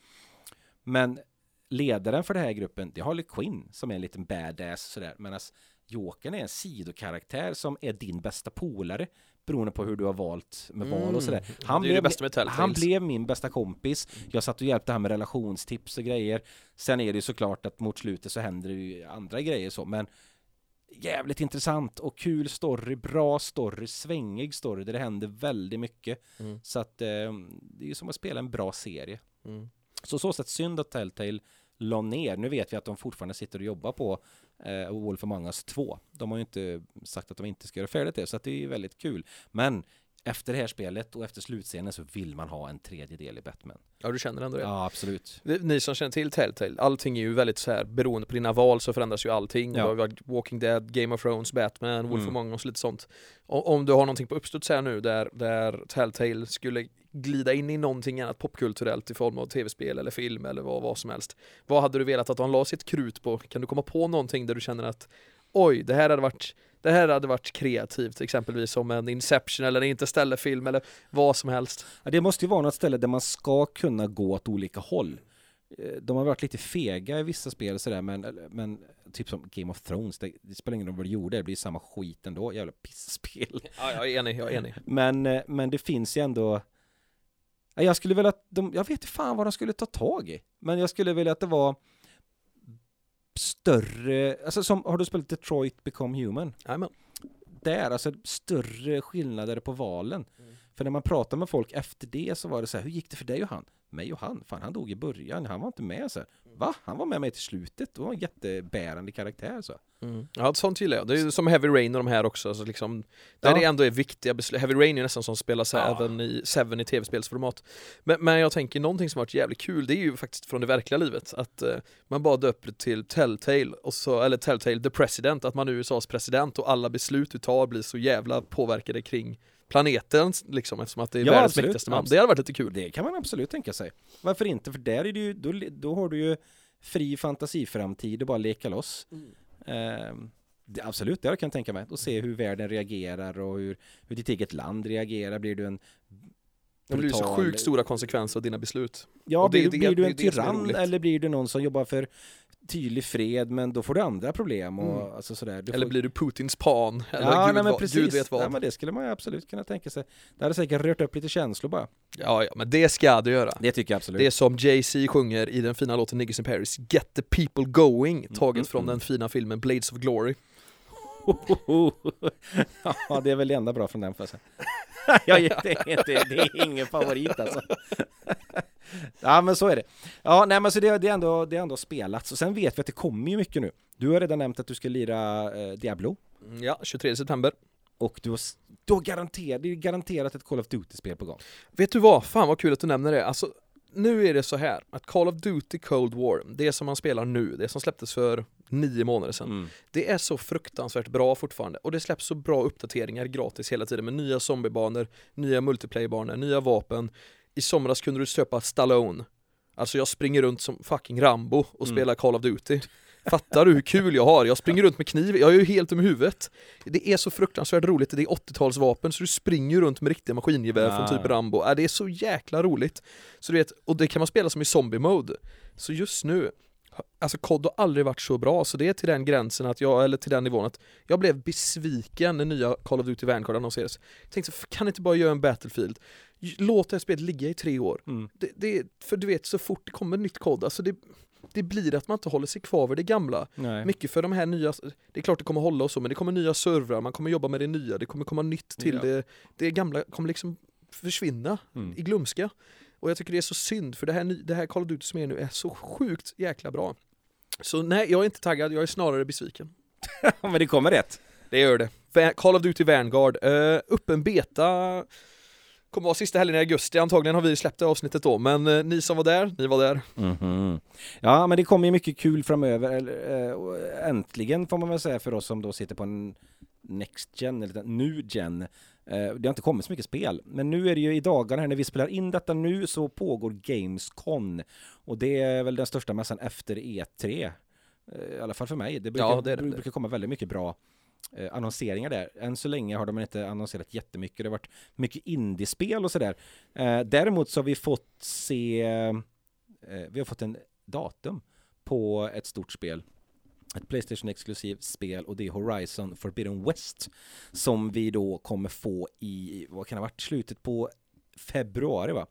Speaker 1: Men ledaren för den här gruppen, det är Harley Quinn som är en liten badass sådär, medan Jokern är en sidokaraktär som är din bästa polare beroende på hur du har valt med val
Speaker 2: Mm.
Speaker 1: och sådär.
Speaker 2: det
Speaker 1: Han blev, han blev min bästa kompis. Jag satt och hjälpte han med relationstips och grejer. Sen är det ju såklart att mot slutet så händer det ju andra grejer så, men jävligt intressant och kul story, bra story, svängig story där det händer väldigt mycket.
Speaker 2: Mm.
Speaker 1: Så att eh, det är ju som att spela en bra serie.
Speaker 2: Mm.
Speaker 1: Så så sätt synd att Telltale la ner. Nu vet vi att de fortfarande sitter och jobbar på eh, Wolf Among Us 2. De har ju inte sagt att de inte ska göra färdigt det, så att det är ju väldigt kul. Men efter det här spelet och efter slutscenen så vill man ha en tredje del i Batman.
Speaker 2: Ja, du känner ändå det.
Speaker 1: Ja, absolut.
Speaker 2: Ni som känner till Telltale, allting är ju väldigt så här beroende på dina val så förändras ju allting.
Speaker 1: Ja.
Speaker 2: Ja. har Walking Dead, Game of Thrones, Batman, Wolf
Speaker 1: Mm.
Speaker 2: Among Us, lite sånt. Om du har någonting på uppstuds här nu där, där Telltale skulle glida in i någonting annat popkulturellt i form av tv-spel eller film eller vad, vad som helst. Vad hade du velat att de la sitt krut på? Kan du komma på någonting där du känner att oj, det här hade varit det här hade varit kreativt, exempelvis som en Inception eller en Interstellar-film eller vad som helst.
Speaker 1: Ja, det måste ju vara något ställe där man ska kunna gå åt olika håll. Eh, De har varit lite fega i vissa spel och sådär, men, men typ som Game of Thrones, det, det spelar ingen roll vad du gjorde, det blir samma skit ändå, jävla pissspel.
Speaker 2: Ja, jag är enig, jag är enig.
Speaker 1: Men, eh, men det finns ju ändå Ja, Jag skulle vilja att de, jag vet inte fan vad de skulle ta tag i Men jag skulle vilja att det var Större, alltså som, har du spelat Detroit Become Human?
Speaker 2: Jajamän.
Speaker 1: Där, alltså större skillnader på valen
Speaker 2: Mm.
Speaker 1: För när man pratar med folk efter det så var det så här, hur gick det för dig och han? Mig och han? Fan han dog i början, han var inte med så här. Va? Han var med mig till slutet, det var en jättebärande karaktär så
Speaker 2: Mm. Ja, sånt gillar jag. Det är ju som Heavy Rain och de här också, alltså liksom, där
Speaker 1: Ja.
Speaker 2: det ändå är viktiga beslut. Heavy Rain är nästan som spelas
Speaker 1: Ja.
Speaker 2: även i Seven i tv-spelsformat. Men, men jag tänker, någonting som har varit jävligt kul, det är ju faktiskt från det verkliga livet, att eh, man bara döper det till Telltale, och så, eller Telltale the President, att man är USAs president och alla beslut du tar blir så jävla påverkade kring planeten, liksom, eftersom att det är
Speaker 1: Ja,
Speaker 2: världens
Speaker 1: absolut.
Speaker 2: mäktigaste man. Det hade varit lite kul.
Speaker 1: Det kan man absolut tänka sig. Varför inte? För där är det ju, då, då har du ju fri fantasiframtid och bara leka loss. Ehm, det, absolut, det kan jag tänka mig. Och se hur världen reagerar och hur, hur ditt eget land reagerar. Blir du en
Speaker 2: Det blir så sjukt stora konsekvenser av dina beslut.
Speaker 1: Ja,
Speaker 2: det-
Speaker 1: blir,
Speaker 2: det-
Speaker 1: blir du
Speaker 2: det är
Speaker 1: en tyrann eller blir du någon som jobbar för tydlig fred men då får du andra problem och
Speaker 2: Mm.
Speaker 1: alltså sådär. Du
Speaker 2: Eller
Speaker 1: får...
Speaker 2: blir du Putins pan? Eller
Speaker 1: ja,
Speaker 2: gud,
Speaker 1: nej, men precis.
Speaker 2: gud vet vad.
Speaker 1: Ja, men det skulle man ju absolut kunna tänka sig. Det hade säkert rört upp lite känslor bara.
Speaker 2: Ja, ja, men det ska du göra.
Speaker 1: Det tycker jag absolut.
Speaker 2: Det är som Jay-Z sjunger i den fina låten Niggas in Paris, Get the people going, taget
Speaker 1: mm,
Speaker 2: från
Speaker 1: mm.
Speaker 2: den fina filmen Blades of Glory.
Speaker 1: ja, det är väl det enda bra från den för jag säga. ja, det, är inte, det är ingen favorit alltså. ja, men så är det. Ja, nej, men så det, det, är ändå, det är ändå spelats. Och sen vet vi att det kommer ju mycket nu. Du har redan nämnt att du ska lira eh, Diablo.
Speaker 2: Ja, 23 september.
Speaker 1: Och du har, du har garanterat, det är garanterat ett Call of Duty-spel på gång.
Speaker 2: Vet du vad? Fan vad kul att du nämner det. Alltså, nu är det så här att Call of Duty Cold War, det som man spelar nu, det som släpptes för nio månader sedan,
Speaker 1: Mm.
Speaker 2: det är så fruktansvärt bra fortfarande och det släpps så bra uppdateringar gratis hela tiden med nya zombiebanor, nya multiplayerbanor, nya vapen. I somras kunde du köpa Stallone. Alltså jag springer runt som fucking Rambo och
Speaker 1: Mm.
Speaker 2: spelar Call of Duty. Fattar du hur kul jag har? Jag springer runt med kniv, jag är ju helt om huvudet. Det är så fruktansvärt roligt, det är 80-talsvapen så du springer runt med riktiga maskingevär från typ Rambo. Äh, det är så jäkla roligt. Så du vet, och det kan man spela som i zombie-mode. Så just nu, alltså COD har aldrig varit så bra, så det är till den gränsen att jag, eller till den nivån att jag blev besviken när nya Call of Duty Vanguard annonserades. Jag tänkte, kan inte bara göra en Battlefield? Låt det här spelet ligga i tre år.
Speaker 1: Mm.
Speaker 2: Det, det, för du vet, så fort det kommer nytt COD, alltså det, det blir att man inte håller sig kvar vid det gamla.
Speaker 1: Nej.
Speaker 2: Mycket för de här nya, det är klart det kommer hålla och så, men det kommer nya servrar, man kommer jobba med det nya, det kommer komma nytt till
Speaker 1: Ja.
Speaker 2: det, det gamla kommer liksom försvinna
Speaker 1: Mm.
Speaker 2: i glömska. Och jag tycker det är så synd, för det här, det här Call of Duty som är nu är så sjukt jäkla bra. Så nej, jag är inte taggad, jag är snarare besviken.
Speaker 1: men det kommer rätt.
Speaker 2: Det gör det. Call of Duty Vanguard, uh, öppen beta kommer vara sista helgen i augusti, antagligen har vi släppt det avsnittet då, men eh, ni som var där, ni var där.
Speaker 1: Mhm. Ja, men det kommer ju mycket kul framöver. eller, eh, Äntligen får man väl säga för oss som då sitter på en Next Gen, eller New Gen. Eh, Det har inte kommit så mycket spel, men nu är det ju i dagarna här när vi spelar in detta nu så pågår Gamescon. Och det är väl den största mässan efter E3. Eh, I alla fall för mig. Det brukar,
Speaker 2: Ja, det det.
Speaker 1: brukar komma väldigt mycket bra eh, annonseringar där. Än så länge har de inte annonserat jättemycket. Det har varit mycket indiespel och sådär. Däremot så har vi fått se, vi har fått en datum på ett stort spel ett Playstation-exklusivt spel och det är Horizon Forbidden West som vi då kommer få i, vad kan det ha varit, slutet på februari va?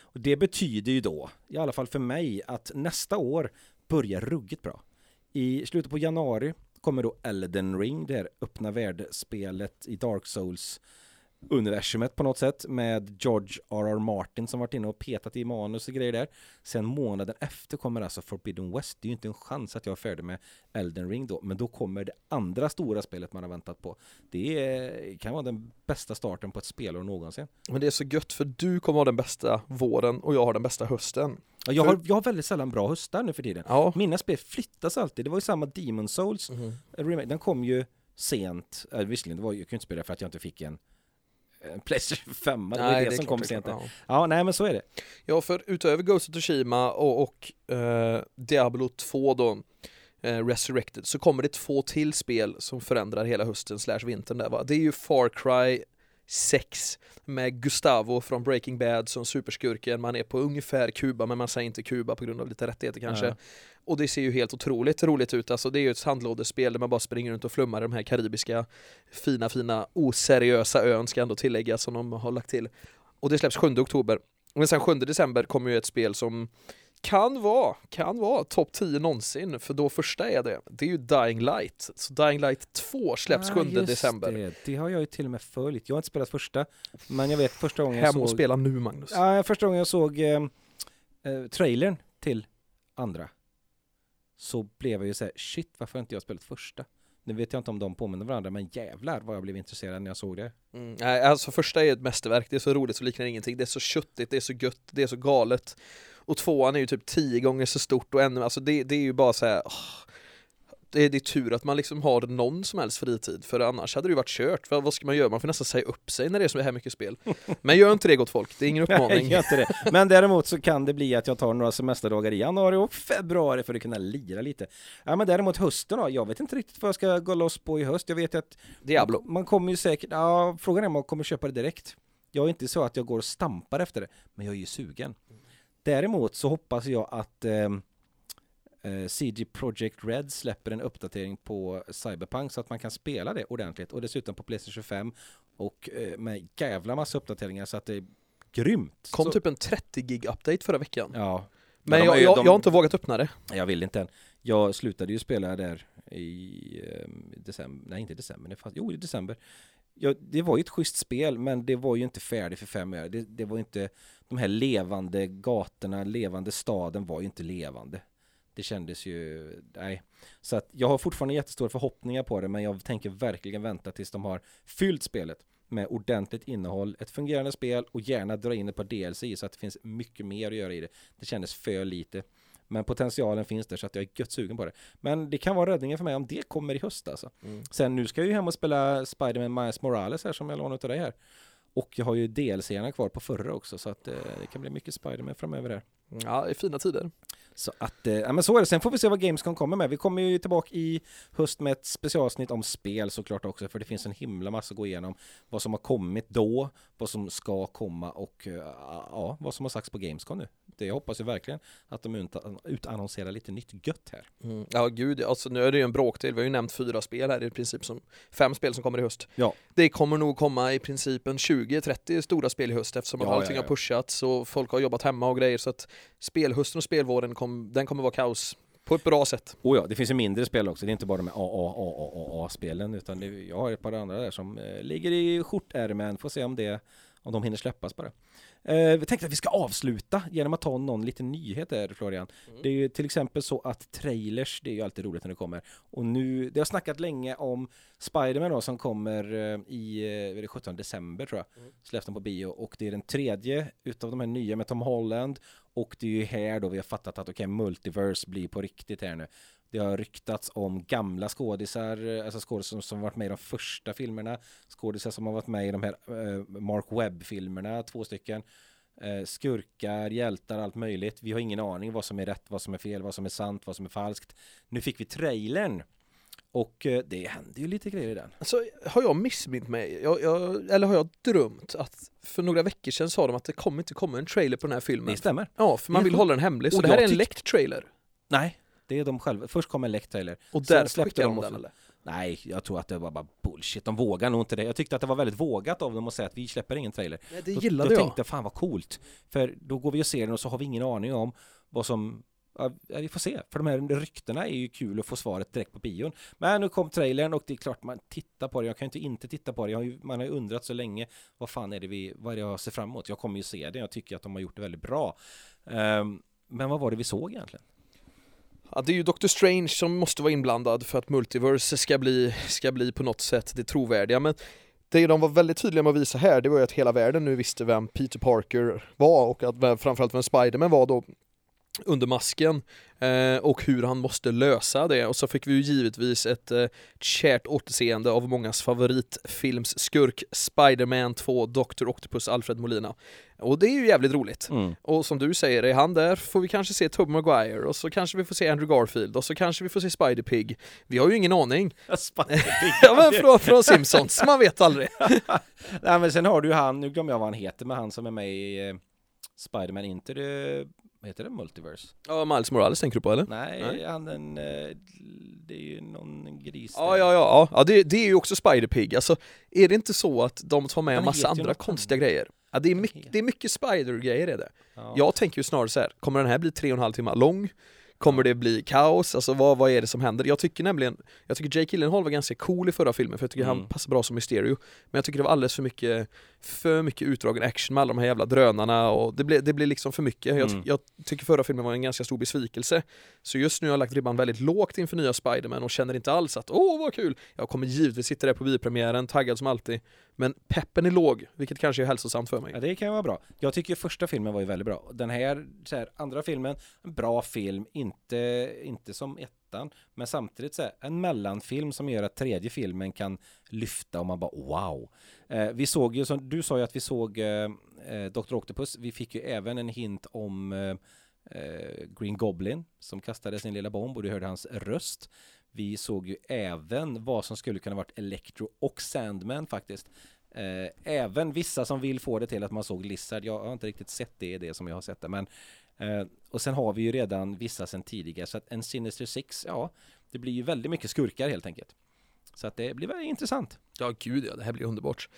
Speaker 1: Och det betyder ju då, i alla fall för mig, att nästa år börjar ruggigt bra. I slutet på januari kommer då Elden Ring, det här öppna världsspelet i Dark Souls universumet på något sätt med George R.R. Martin som varit inne och petat i manus och grejer där. Sen månaden efter kommer alltså Forbidden West. Det är ju inte en chans att jag är färdig med Elden Ring då, men då kommer det andra stora spelet man har väntat på. Det är, kan vara den bästa starten på ett spelår någonsin.
Speaker 2: Men det är så gött för du kommer ha den bästa våren och jag har den bästa hösten.
Speaker 1: Ja, jag, har, jag har väldigt sällan bra höstar nu för tiden.
Speaker 2: Ja.
Speaker 1: Mina spel flyttas alltid. Det var ju samma Demon Souls remake. Den kom ju sent. Äh, visserligen, det var, ju- jag kunde inte spela för att jag inte fick en Playstation 5. Det var ju det,
Speaker 2: är
Speaker 1: som kom
Speaker 2: det
Speaker 1: sent.
Speaker 2: ja.
Speaker 1: Ja, nej men så är det.
Speaker 2: Ja, för utöver Ghost of Tsushima och, och eh, Diablo 2 då, eh, Resurrected, så kommer det två till spel som förändrar hela hösten slash vintern där va. Det är ju Far Cry 6 med Gustavo från Breaking Bad som superskurken. Man är på ungefär Kuba men man säger inte Kuba på grund av lite rättigheter kanske.
Speaker 1: Ja.
Speaker 2: Och det ser ju helt otroligt roligt ut. Alltså det är ju ett sandlådespel där man bara springer runt och flummar i de här karibiska fina, fina, oseriösa ön ska ändå tilläggas som de har lagt till. Och det släpps 7 oktober. Men sen 7 december kommer ju ett spel som kan vara, kan vara topp 10 någonsin, för då första är det. Det är ju Dying Light. Så Dying Light 2 släpps
Speaker 1: Ah,
Speaker 2: 7
Speaker 1: just
Speaker 2: december.
Speaker 1: Det. det har jag ju till och med följt. Jag har inte spelat första, men jag vet första gången jag
Speaker 2: Hem och
Speaker 1: såg...
Speaker 2: spela nu Magnus.
Speaker 1: Ja, första gången jag såg eh, eh, trailern till andra så blev jag ju såhär, shit varför har inte jag spelat första? Nu vet jag inte om de påminner varandra, men jävlar vad jag blev intresserad när jag såg det.
Speaker 2: Mm, nej, alltså första är ett mästerverk, det är så roligt så liknar ingenting, det är så köttigt, det är så gött, det är så galet. Och tvåan är ju typ tio gånger så stort och ännu, alltså det, det är ju bara så här. åh, det, är, det är tur att man liksom har någon som helst fritid, för annars hade det ju varit kört. Vad, vad ska man göra? Man får nästan säga upp sig när det är så här mycket spel. Men gör inte det gott folk, det är ingen
Speaker 1: Nej,
Speaker 2: uppmaning.
Speaker 1: gör inte det. Men däremot så kan det bli att jag tar några semesterdagar i januari och februari för att kunna lira lite. Ja men däremot hösten då, jag vet inte riktigt vad jag ska gå loss på i höst. Jag vet att
Speaker 2: Diablo.
Speaker 1: man kommer ju säkert, ja frågan är om man kommer köpa det direkt. Jag är inte så att jag går och stampar efter det, men jag är ju sugen. Däremot så hoppas jag att ehm, eh, CG Projekt Red släpper en uppdatering på Cyberpunk så att man kan spela det ordentligt och dessutom på Playstation 25 och eh, med jävla massa uppdateringar så att det är grymt.
Speaker 2: Kom
Speaker 1: så,
Speaker 2: typ en 30 gig update förra veckan.
Speaker 1: Ja,
Speaker 2: Men
Speaker 1: de
Speaker 2: jag,
Speaker 1: ju-
Speaker 2: jag,
Speaker 1: de-
Speaker 2: jag har inte vågat öppna det.
Speaker 1: jag vill inte än. Jag slutade ju spela där i eh, december, nej inte december, det fanns, jo i december. Ja, det var ju ett schysst spel men det var ju inte färdigt för fem år. Det, det var ju inte, de här levande gatorna, levande staden var ju inte levande. Det kändes ju, nej. Så att jag har fortfarande jättestora förhoppningar på det men jag tänker verkligen vänta tills de har fyllt spelet med ordentligt innehåll, ett fungerande spel och gärna dra in ett par DLC i så att det finns mycket mer att göra i det. Det kändes för lite. Men potentialen finns där så att jag är gött sugen på det. Men det kan vara räddningen för mig om det kommer i höst alltså. Sen nu ska jag ju hem och spela Spider-Man Miles Morales här som jag lånat av dig här. Och jag har ju DLC-erna kvar på förra också så att eh, det kan bli mycket Spider-Man framöver här.
Speaker 2: Ja, det är fina tider.
Speaker 1: Så att, eh, ja men så är det. Sen får vi se vad Gamescom kommer med. Vi kommer ju tillbaka i höst med ett specialsnitt om spel såklart också, för det finns en himla massa att gå igenom. Vad som har kommit då, vad som ska komma och eh, ja, vad som har sagts på Gamescom nu. Det hoppas jag verkligen att de ut- utannonserar lite nytt gött här.
Speaker 2: Mm. Ja gud, alltså nu är det ju en bråkdel, vi har ju nämnt fyra spel här i princip som fem spel som kommer i höst.
Speaker 1: Ja.
Speaker 2: Det kommer nog komma i princip en 20-30 stora spel i höst eftersom att
Speaker 1: Ja,
Speaker 2: allting
Speaker 1: ja,
Speaker 2: har
Speaker 1: ja.
Speaker 2: pushats och folk har jobbat hemma och grejer så att Spelhustrun och spelvården, kom, den kommer vara kaos på ett bra sätt.
Speaker 1: Oh ja, det finns ju mindre spel också. Det är inte bara de här AAAA-spelen, utan det, jag har ett par andra där som eh, ligger i skjortärmen. Får se om det om de hinner släppas bara. Eh, vi tänkte att vi ska avsluta genom att ta någon liten nyhet där Florian.
Speaker 2: Mm.
Speaker 1: Det är ju till exempel så att trailers, det är ju alltid roligt när det kommer. Och nu, det har snackat länge om Spiderman då som kommer eh, i, eh, är det 17 december tror jag.
Speaker 2: Mm.
Speaker 1: Släpps den på bio och det är den tredje utav de här nya med Tom Holland. Och det är ju här då vi har fattat att okej, multiverse blir på riktigt här nu. Det har ryktats om gamla skådisar, eh, alltså skådisar som, som varit med i de första filmerna, skådisar som har varit med i de här eh, Mark Webb-filmerna, två stycken, eh, skurkar, hjältar, allt möjligt. Vi har ingen aning vad som är rätt, vad som är fel, vad som är sant, vad som är falskt. Nu fick vi trailern och det händer ju lite grejer i den.
Speaker 2: Alltså har jag missmint mig? Jag, jag, eller har jag drömt att för några veckor sedan sa de att det kommer inte komma en trailer på den här filmen?
Speaker 1: Det stämmer.
Speaker 2: Ja, för man vill hålla den hemlig, så
Speaker 1: Och
Speaker 2: det här är en läckt trailer.
Speaker 1: Nej, Det är de själva. Först kom en läckt trailer.
Speaker 2: Och där
Speaker 1: släppte
Speaker 2: de den eller?
Speaker 1: Nej, jag tror att det var bara bullshit. De vågar nog inte det. Jag tyckte att det var väldigt vågat av dem att säga att vi släpper ingen trailer.
Speaker 2: Nej, det
Speaker 1: Då,
Speaker 2: gillade
Speaker 1: då
Speaker 2: jag.
Speaker 1: tänkte fan vad coolt. För då går vi och ser den och så har vi ingen aning om vad som Ja, vi får se, för de här ryktena är ju kul att få svaret direkt på bion. Men nu kom trailern och det är klart man tittar på det. Jag kan ju inte inte titta på det. Har ju, man har ju undrat så länge, vad fan är det vi, vad är det jag ser fram emot? Jag kommer ju se det. Jag tycker att de har gjort det väldigt bra. Ehm, men vad var det vi såg egentligen?
Speaker 2: Ja, det är ju Doctor Strange som måste vara inblandad för att Multiverse ska bli, ska bli på något sätt det trovärdiga. Men det de var väldigt tydliga med att visa här, det var ju att hela världen nu visste vem Peter Parker var och att framförallt vem Spiderman var då under masken eh, och hur han måste lösa det och så fick vi ju givetvis ett eh, kärt återseende av mångas favoritfilmsskurk Spider-Man 2 Dr. Octopus Alfred Molina och det är ju jävligt roligt
Speaker 1: Mm.
Speaker 2: och som du säger, är han där får vi kanske se Tobey Maguire och så kanske vi får se Andrew Garfield och så kanske vi får se Spider-Pig. Vi har ju ingen aning. Ja men från, från Simpsons, man vet aldrig.
Speaker 1: Nej men sen har du ju han, nu glömmer jag vad han heter, men han som är med i eh, Spiderman Into the, vad heter det, Multiverse?
Speaker 2: Ja, Miles Morales tänker du på eller?
Speaker 1: Nej,
Speaker 2: Nej.
Speaker 1: han den, eh, det är ju någon gris
Speaker 2: Ja,
Speaker 1: där.
Speaker 2: ja, ja, ja. ja det, det är ju också Spider-Pig. Alltså, är det inte så att de tar med
Speaker 1: Han
Speaker 2: en massa andra konstiga
Speaker 1: annat.
Speaker 2: grejer? Ja, det är
Speaker 1: Han
Speaker 2: mycket, det är mycket Spider-grejer är det.
Speaker 1: Ja.
Speaker 2: Jag tänker ju snarare så här, kommer den här bli tre och en halv timme lång? Kommer det bli kaos? Alltså vad, vad är det som händer? Jag tycker nämligen, jag tycker Jake Gyllenhaal var ganska cool i förra filmen för jag tycker han
Speaker 1: Mm.
Speaker 2: passar bra som Mysterio. Men jag tycker det var alldeles för mycket, för mycket utdragen action med alla de här jävla drönarna och det blev, det blev liksom för mycket.
Speaker 1: Mm.
Speaker 2: jag tycker förra filmen var en ganska stor besvikelse. Så just nu har jag lagt ribban väldigt lågt inför nya Spiderman och känner inte alls att åh vad kul! Jag kommer givetvis sitta där på biopremiären, taggad som alltid. Men peppen är låg, vilket kanske är hälsosamt för mig.
Speaker 1: Ja, det kan vara bra. Jag tycker första filmen var ju väldigt bra. Den här, här andra filmen, en bra film, inte, inte som ettan, men samtidigt så här, en mellanfilm som gör att tredje filmen kan lyfta och man bara wow. Eh, vi såg ju, som du sa ju att vi såg eh, eh Dr. Octopus, vi fick ju även en hint om eh, eh, Green Goblin som kastade sin lilla bomb och du hörde hans röst. Vi såg ju även vad som skulle kunna varit Electro och Sandman faktiskt. Eh, även vissa som vill få det till att man såg Lizard. Jag har inte riktigt sett det i det som jag har sett det. Men, eh, och sen har vi ju redan vissa sen tidigare. Så att en Sinister Six, ja, det blir ju väldigt mycket skurkar helt enkelt. Så att det blir väldigt intressant.
Speaker 2: Ja gud ja, det här blir underbart.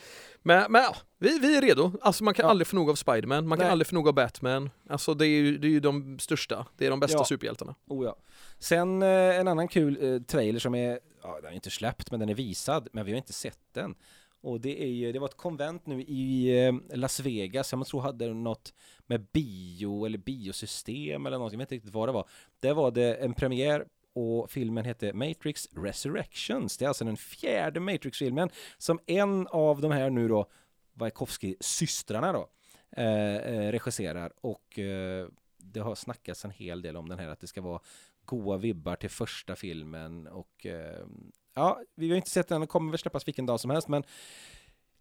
Speaker 2: Men, men ja, vi, vi är redo. Alltså man kan
Speaker 1: Ja.
Speaker 2: aldrig få nog av Spiderman, man kan
Speaker 1: Nej.
Speaker 2: aldrig få nog av Batman. Alltså det är ju, det är ju de största, det är de bästa
Speaker 1: Ja.
Speaker 2: superhjältarna.
Speaker 1: Oh ja. Sen eh, en annan kul eh, trailer som är, ja den är inte släppt men den är visad, men vi har inte sett den. Och det är ju, det var ett konvent nu i eh, Las Vegas, jag tror hade något med bio eller biosystem eller någonting, jag vet inte riktigt vad det var. Där var det en premiär och filmen hette Matrix Resurrections. Det är alltså den fjärde Matrix-filmen som en av de här nu då, Wachowski-systrarna då, eh, eh, regisserar och eh, det har snackats en hel del om den här att det ska vara goa vibbar till första filmen och eh, ja, vi har inte sett den, den kommer väl släppas vilken dag som helst men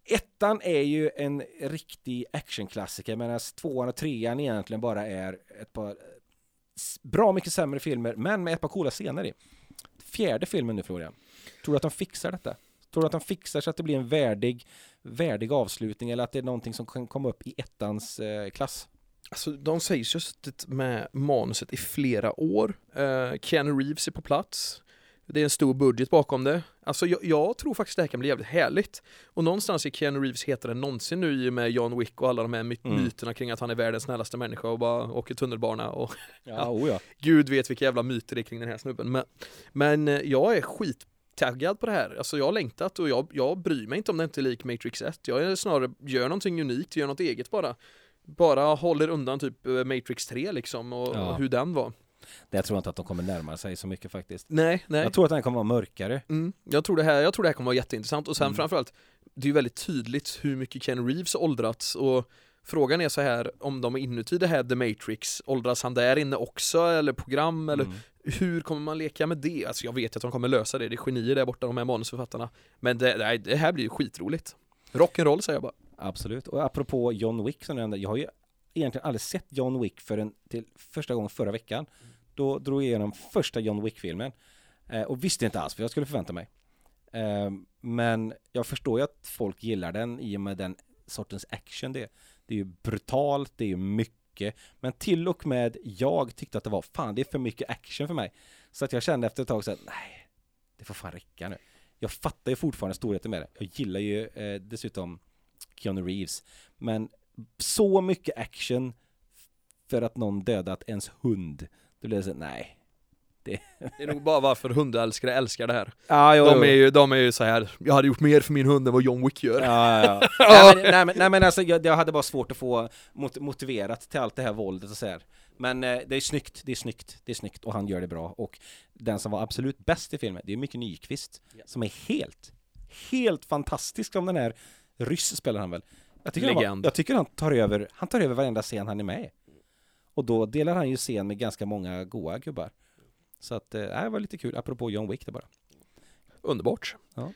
Speaker 1: ettan är ju en riktig actionklassiker medan tvåan och trean egentligen bara är ett par bra mycket sämre filmer men med ett par coola scener i. Fjärde filmen nu Florian, tror du att de fixar detta? Tror du att de fixar så att det blir en värdig, värdig avslutning eller att det är någonting som kan komma upp i ettans eh, klass?
Speaker 2: Alltså de sägs ju ha suttit med manuset i flera år. Uh, Keanu Reeves är på plats. Det är en stor budget bakom det. Alltså jag, jag tror faktiskt det här kan bli jävligt härligt. Och någonstans är Keanu Reeves hetare än någonsin nu i och med John Wick och alla de här my-
Speaker 1: Mm.
Speaker 2: myterna kring att han är världens snällaste människa och bara åker tunnelbana och
Speaker 1: Ja, oh ja.
Speaker 2: Gud vet vilka jävla myter det är kring den här snubben. Men, men eh, jag är skittaggad på det här. Alltså jag har längtat och jag, jag bryr mig inte om det inte är lik Matrix 1. Jag är snarare, gör någonting unikt, gör något eget bara. Bara håller undan typ eh, Matrix 3 liksom och,
Speaker 1: Ja.
Speaker 2: och hur den var.
Speaker 1: Jag tror inte att de kommer närma sig så mycket faktiskt.
Speaker 2: Nej, nej.
Speaker 1: Jag tror att den kommer vara mörkare.
Speaker 2: Mm, jag, tror det här, jag tror det här kommer vara jätteintressant och sen
Speaker 1: Mm.
Speaker 2: framförallt Det är ju väldigt tydligt hur mycket Ken Reeves åldrats och Frågan är så här om de är inuti det här The Matrix Åldras han där inne också eller program eller
Speaker 1: Mm.
Speaker 2: hur kommer man leka med det? Alltså jag vet att de kommer lösa det, det är genier där borta de här manusförfattarna Men det, det här blir ju skitroligt Rock'n'roll säger jag bara
Speaker 1: Absolut. Och apropå John Wick som nämnde, jag har ju egentligen aldrig sett John Wick förrän till första gången förra veckan. Då drog jag igenom första John Wick-filmen. Eh, och visste inte alls vad jag skulle förvänta mig. Eh, men jag förstår ju att folk gillar den i och med den sortens action det är. Det är ju brutalt, det är ju mycket. Men till och med jag tyckte att det var, fan det är för mycket action för mig. Så att jag kände efter ett tag så att nej, det får fan räcka nu. Jag fattar ju fortfarande storheten med det. Jag gillar ju eh, dessutom Keanu Reeves. Men så mycket action för att någon dödat ens hund. Då blir det så nej.
Speaker 2: Det är nog bara varför hundälskare älskar det här.
Speaker 1: Ja, jo,
Speaker 2: De är ju, de är ju så här. jag hade gjort mer för min hund än vad John Wick gör.
Speaker 1: Ja, ja, ja. nej, men, nej, men, nej men alltså jag, jag hade bara svårt att få mot, motiverat till allt det här våldet och så här. Men eh, det är snyggt, det är snyggt, det är snyggt och han gör det bra. Och den som var absolut bäst i filmen, det är Micke Nyqvist. Som är helt, helt fantastisk som den här ryss spelar han väl. Jag tycker, han,
Speaker 2: Legend.
Speaker 1: jag tycker han tar över, han tar över varenda scen han är med i. Och då delar han ju scen med ganska många goa gubbar. Så att, eh, det var lite kul, apropå John Wick det bara.
Speaker 2: Underbart.
Speaker 1: Ja.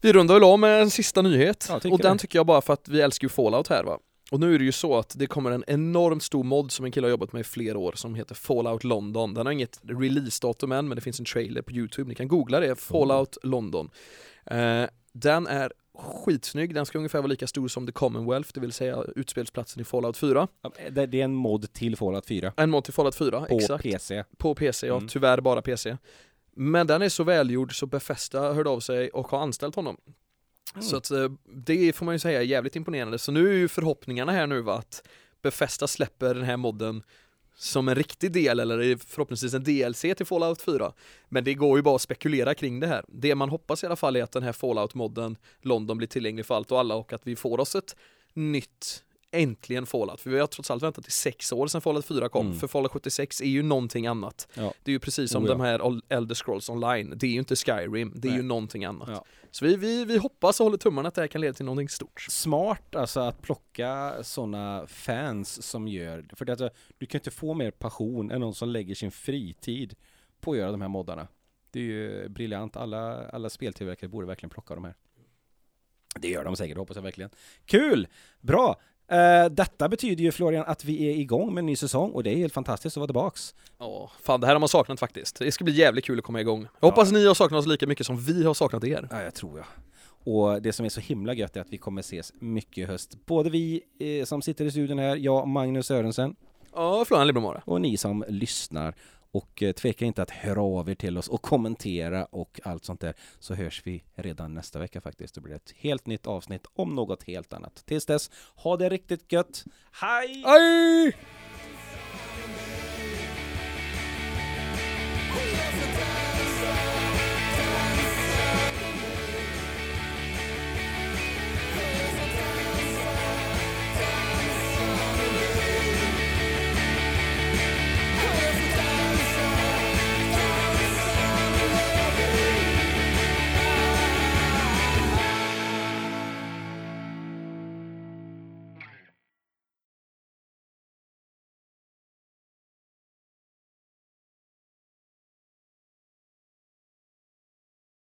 Speaker 2: Vi rundar väl av med en sista nyhet.
Speaker 1: Ja,
Speaker 2: och den
Speaker 1: det.
Speaker 2: tycker jag bara för att vi älskar ju Fallout här va. Och nu är det ju så att det kommer en enormt stor mod som en kille har jobbat med i flera år som heter Fallout London. Den har inget releasedatum än men det finns en trailer på Youtube, ni kan googla det, Fallout London. Eh, den är skitsnygg, den ska ungefär vara lika stor som The Commonwealth, det vill säga utspelsplatsen i Fallout 4.
Speaker 1: Ja, Det, det är en mod till Fallout 4.
Speaker 2: En mod till Fallout 4,
Speaker 1: På
Speaker 2: exakt.
Speaker 1: PC.
Speaker 2: På PC, ja.
Speaker 1: Mm.
Speaker 2: Tyvärr bara PC. Men den är så välgjord så Befesta hörde av sig och har anställt honom.
Speaker 1: Mm.
Speaker 2: Så att eh, det får man ju säga är jävligt imponerande. Så nu är ju förhoppningarna här nu va, att Befesta släpper den här modden som en riktig del eller förhoppningsvis en DLC till Fallout 4. Men det går ju bara att spekulera kring det här. Det man hoppas i alla fall är att den här Fallout-modden London blir tillgänglig för allt och alla och att vi får oss ett nytt Äntligen Fallout, för vi har trots allt väntat i sex år sedan Fallout 4 kom,
Speaker 1: Mm.
Speaker 2: för Fallout 76 är ju någonting annat.
Speaker 1: Ja.
Speaker 2: Det är ju precis som
Speaker 1: Oh, ja.
Speaker 2: de här Elder Scrolls online, det är ju inte Skyrim, det är
Speaker 1: Nej.
Speaker 2: ju någonting annat.
Speaker 1: Ja.
Speaker 2: Så vi, vi, vi hoppas och håller tummarna att det här kan leda till någonting stort.
Speaker 1: Smart alltså att plocka sådana fans som gör, för det, alltså, du kan inte få mer passion än någon som lägger sin fritid på att göra de här moddarna. Det är ju briljant, alla, alla speltillverkare borde verkligen plocka de här. Det gör de säkert, hoppas jag verkligen. Kul! Bra! Eh, detta betyder ju Florian att vi är igång med en ny säsong och det är helt fantastiskt att vara tillbaks.
Speaker 2: Ja, fan det här har man saknat faktiskt. Det ska bli jävligt kul att komma igång. Jag hoppas ni har saknat oss lika mycket som vi har saknat er.
Speaker 1: Ja, jag tror jag. Och det som är så himla gött är att vi kommer ses mycket i höst. Både vi eh, som sitter i studion här, jag, Magnus Sörensen,
Speaker 2: Ja, Florian Libomara.
Speaker 1: och ni som lyssnar. Och eh, tveka inte att höra av er till oss och kommentera och allt sånt där. Så hörs vi redan nästa vecka faktiskt. Det blir ett helt nytt avsnitt om något helt annat. Tills dess, ha det riktigt gött. Hej!
Speaker 2: Hej!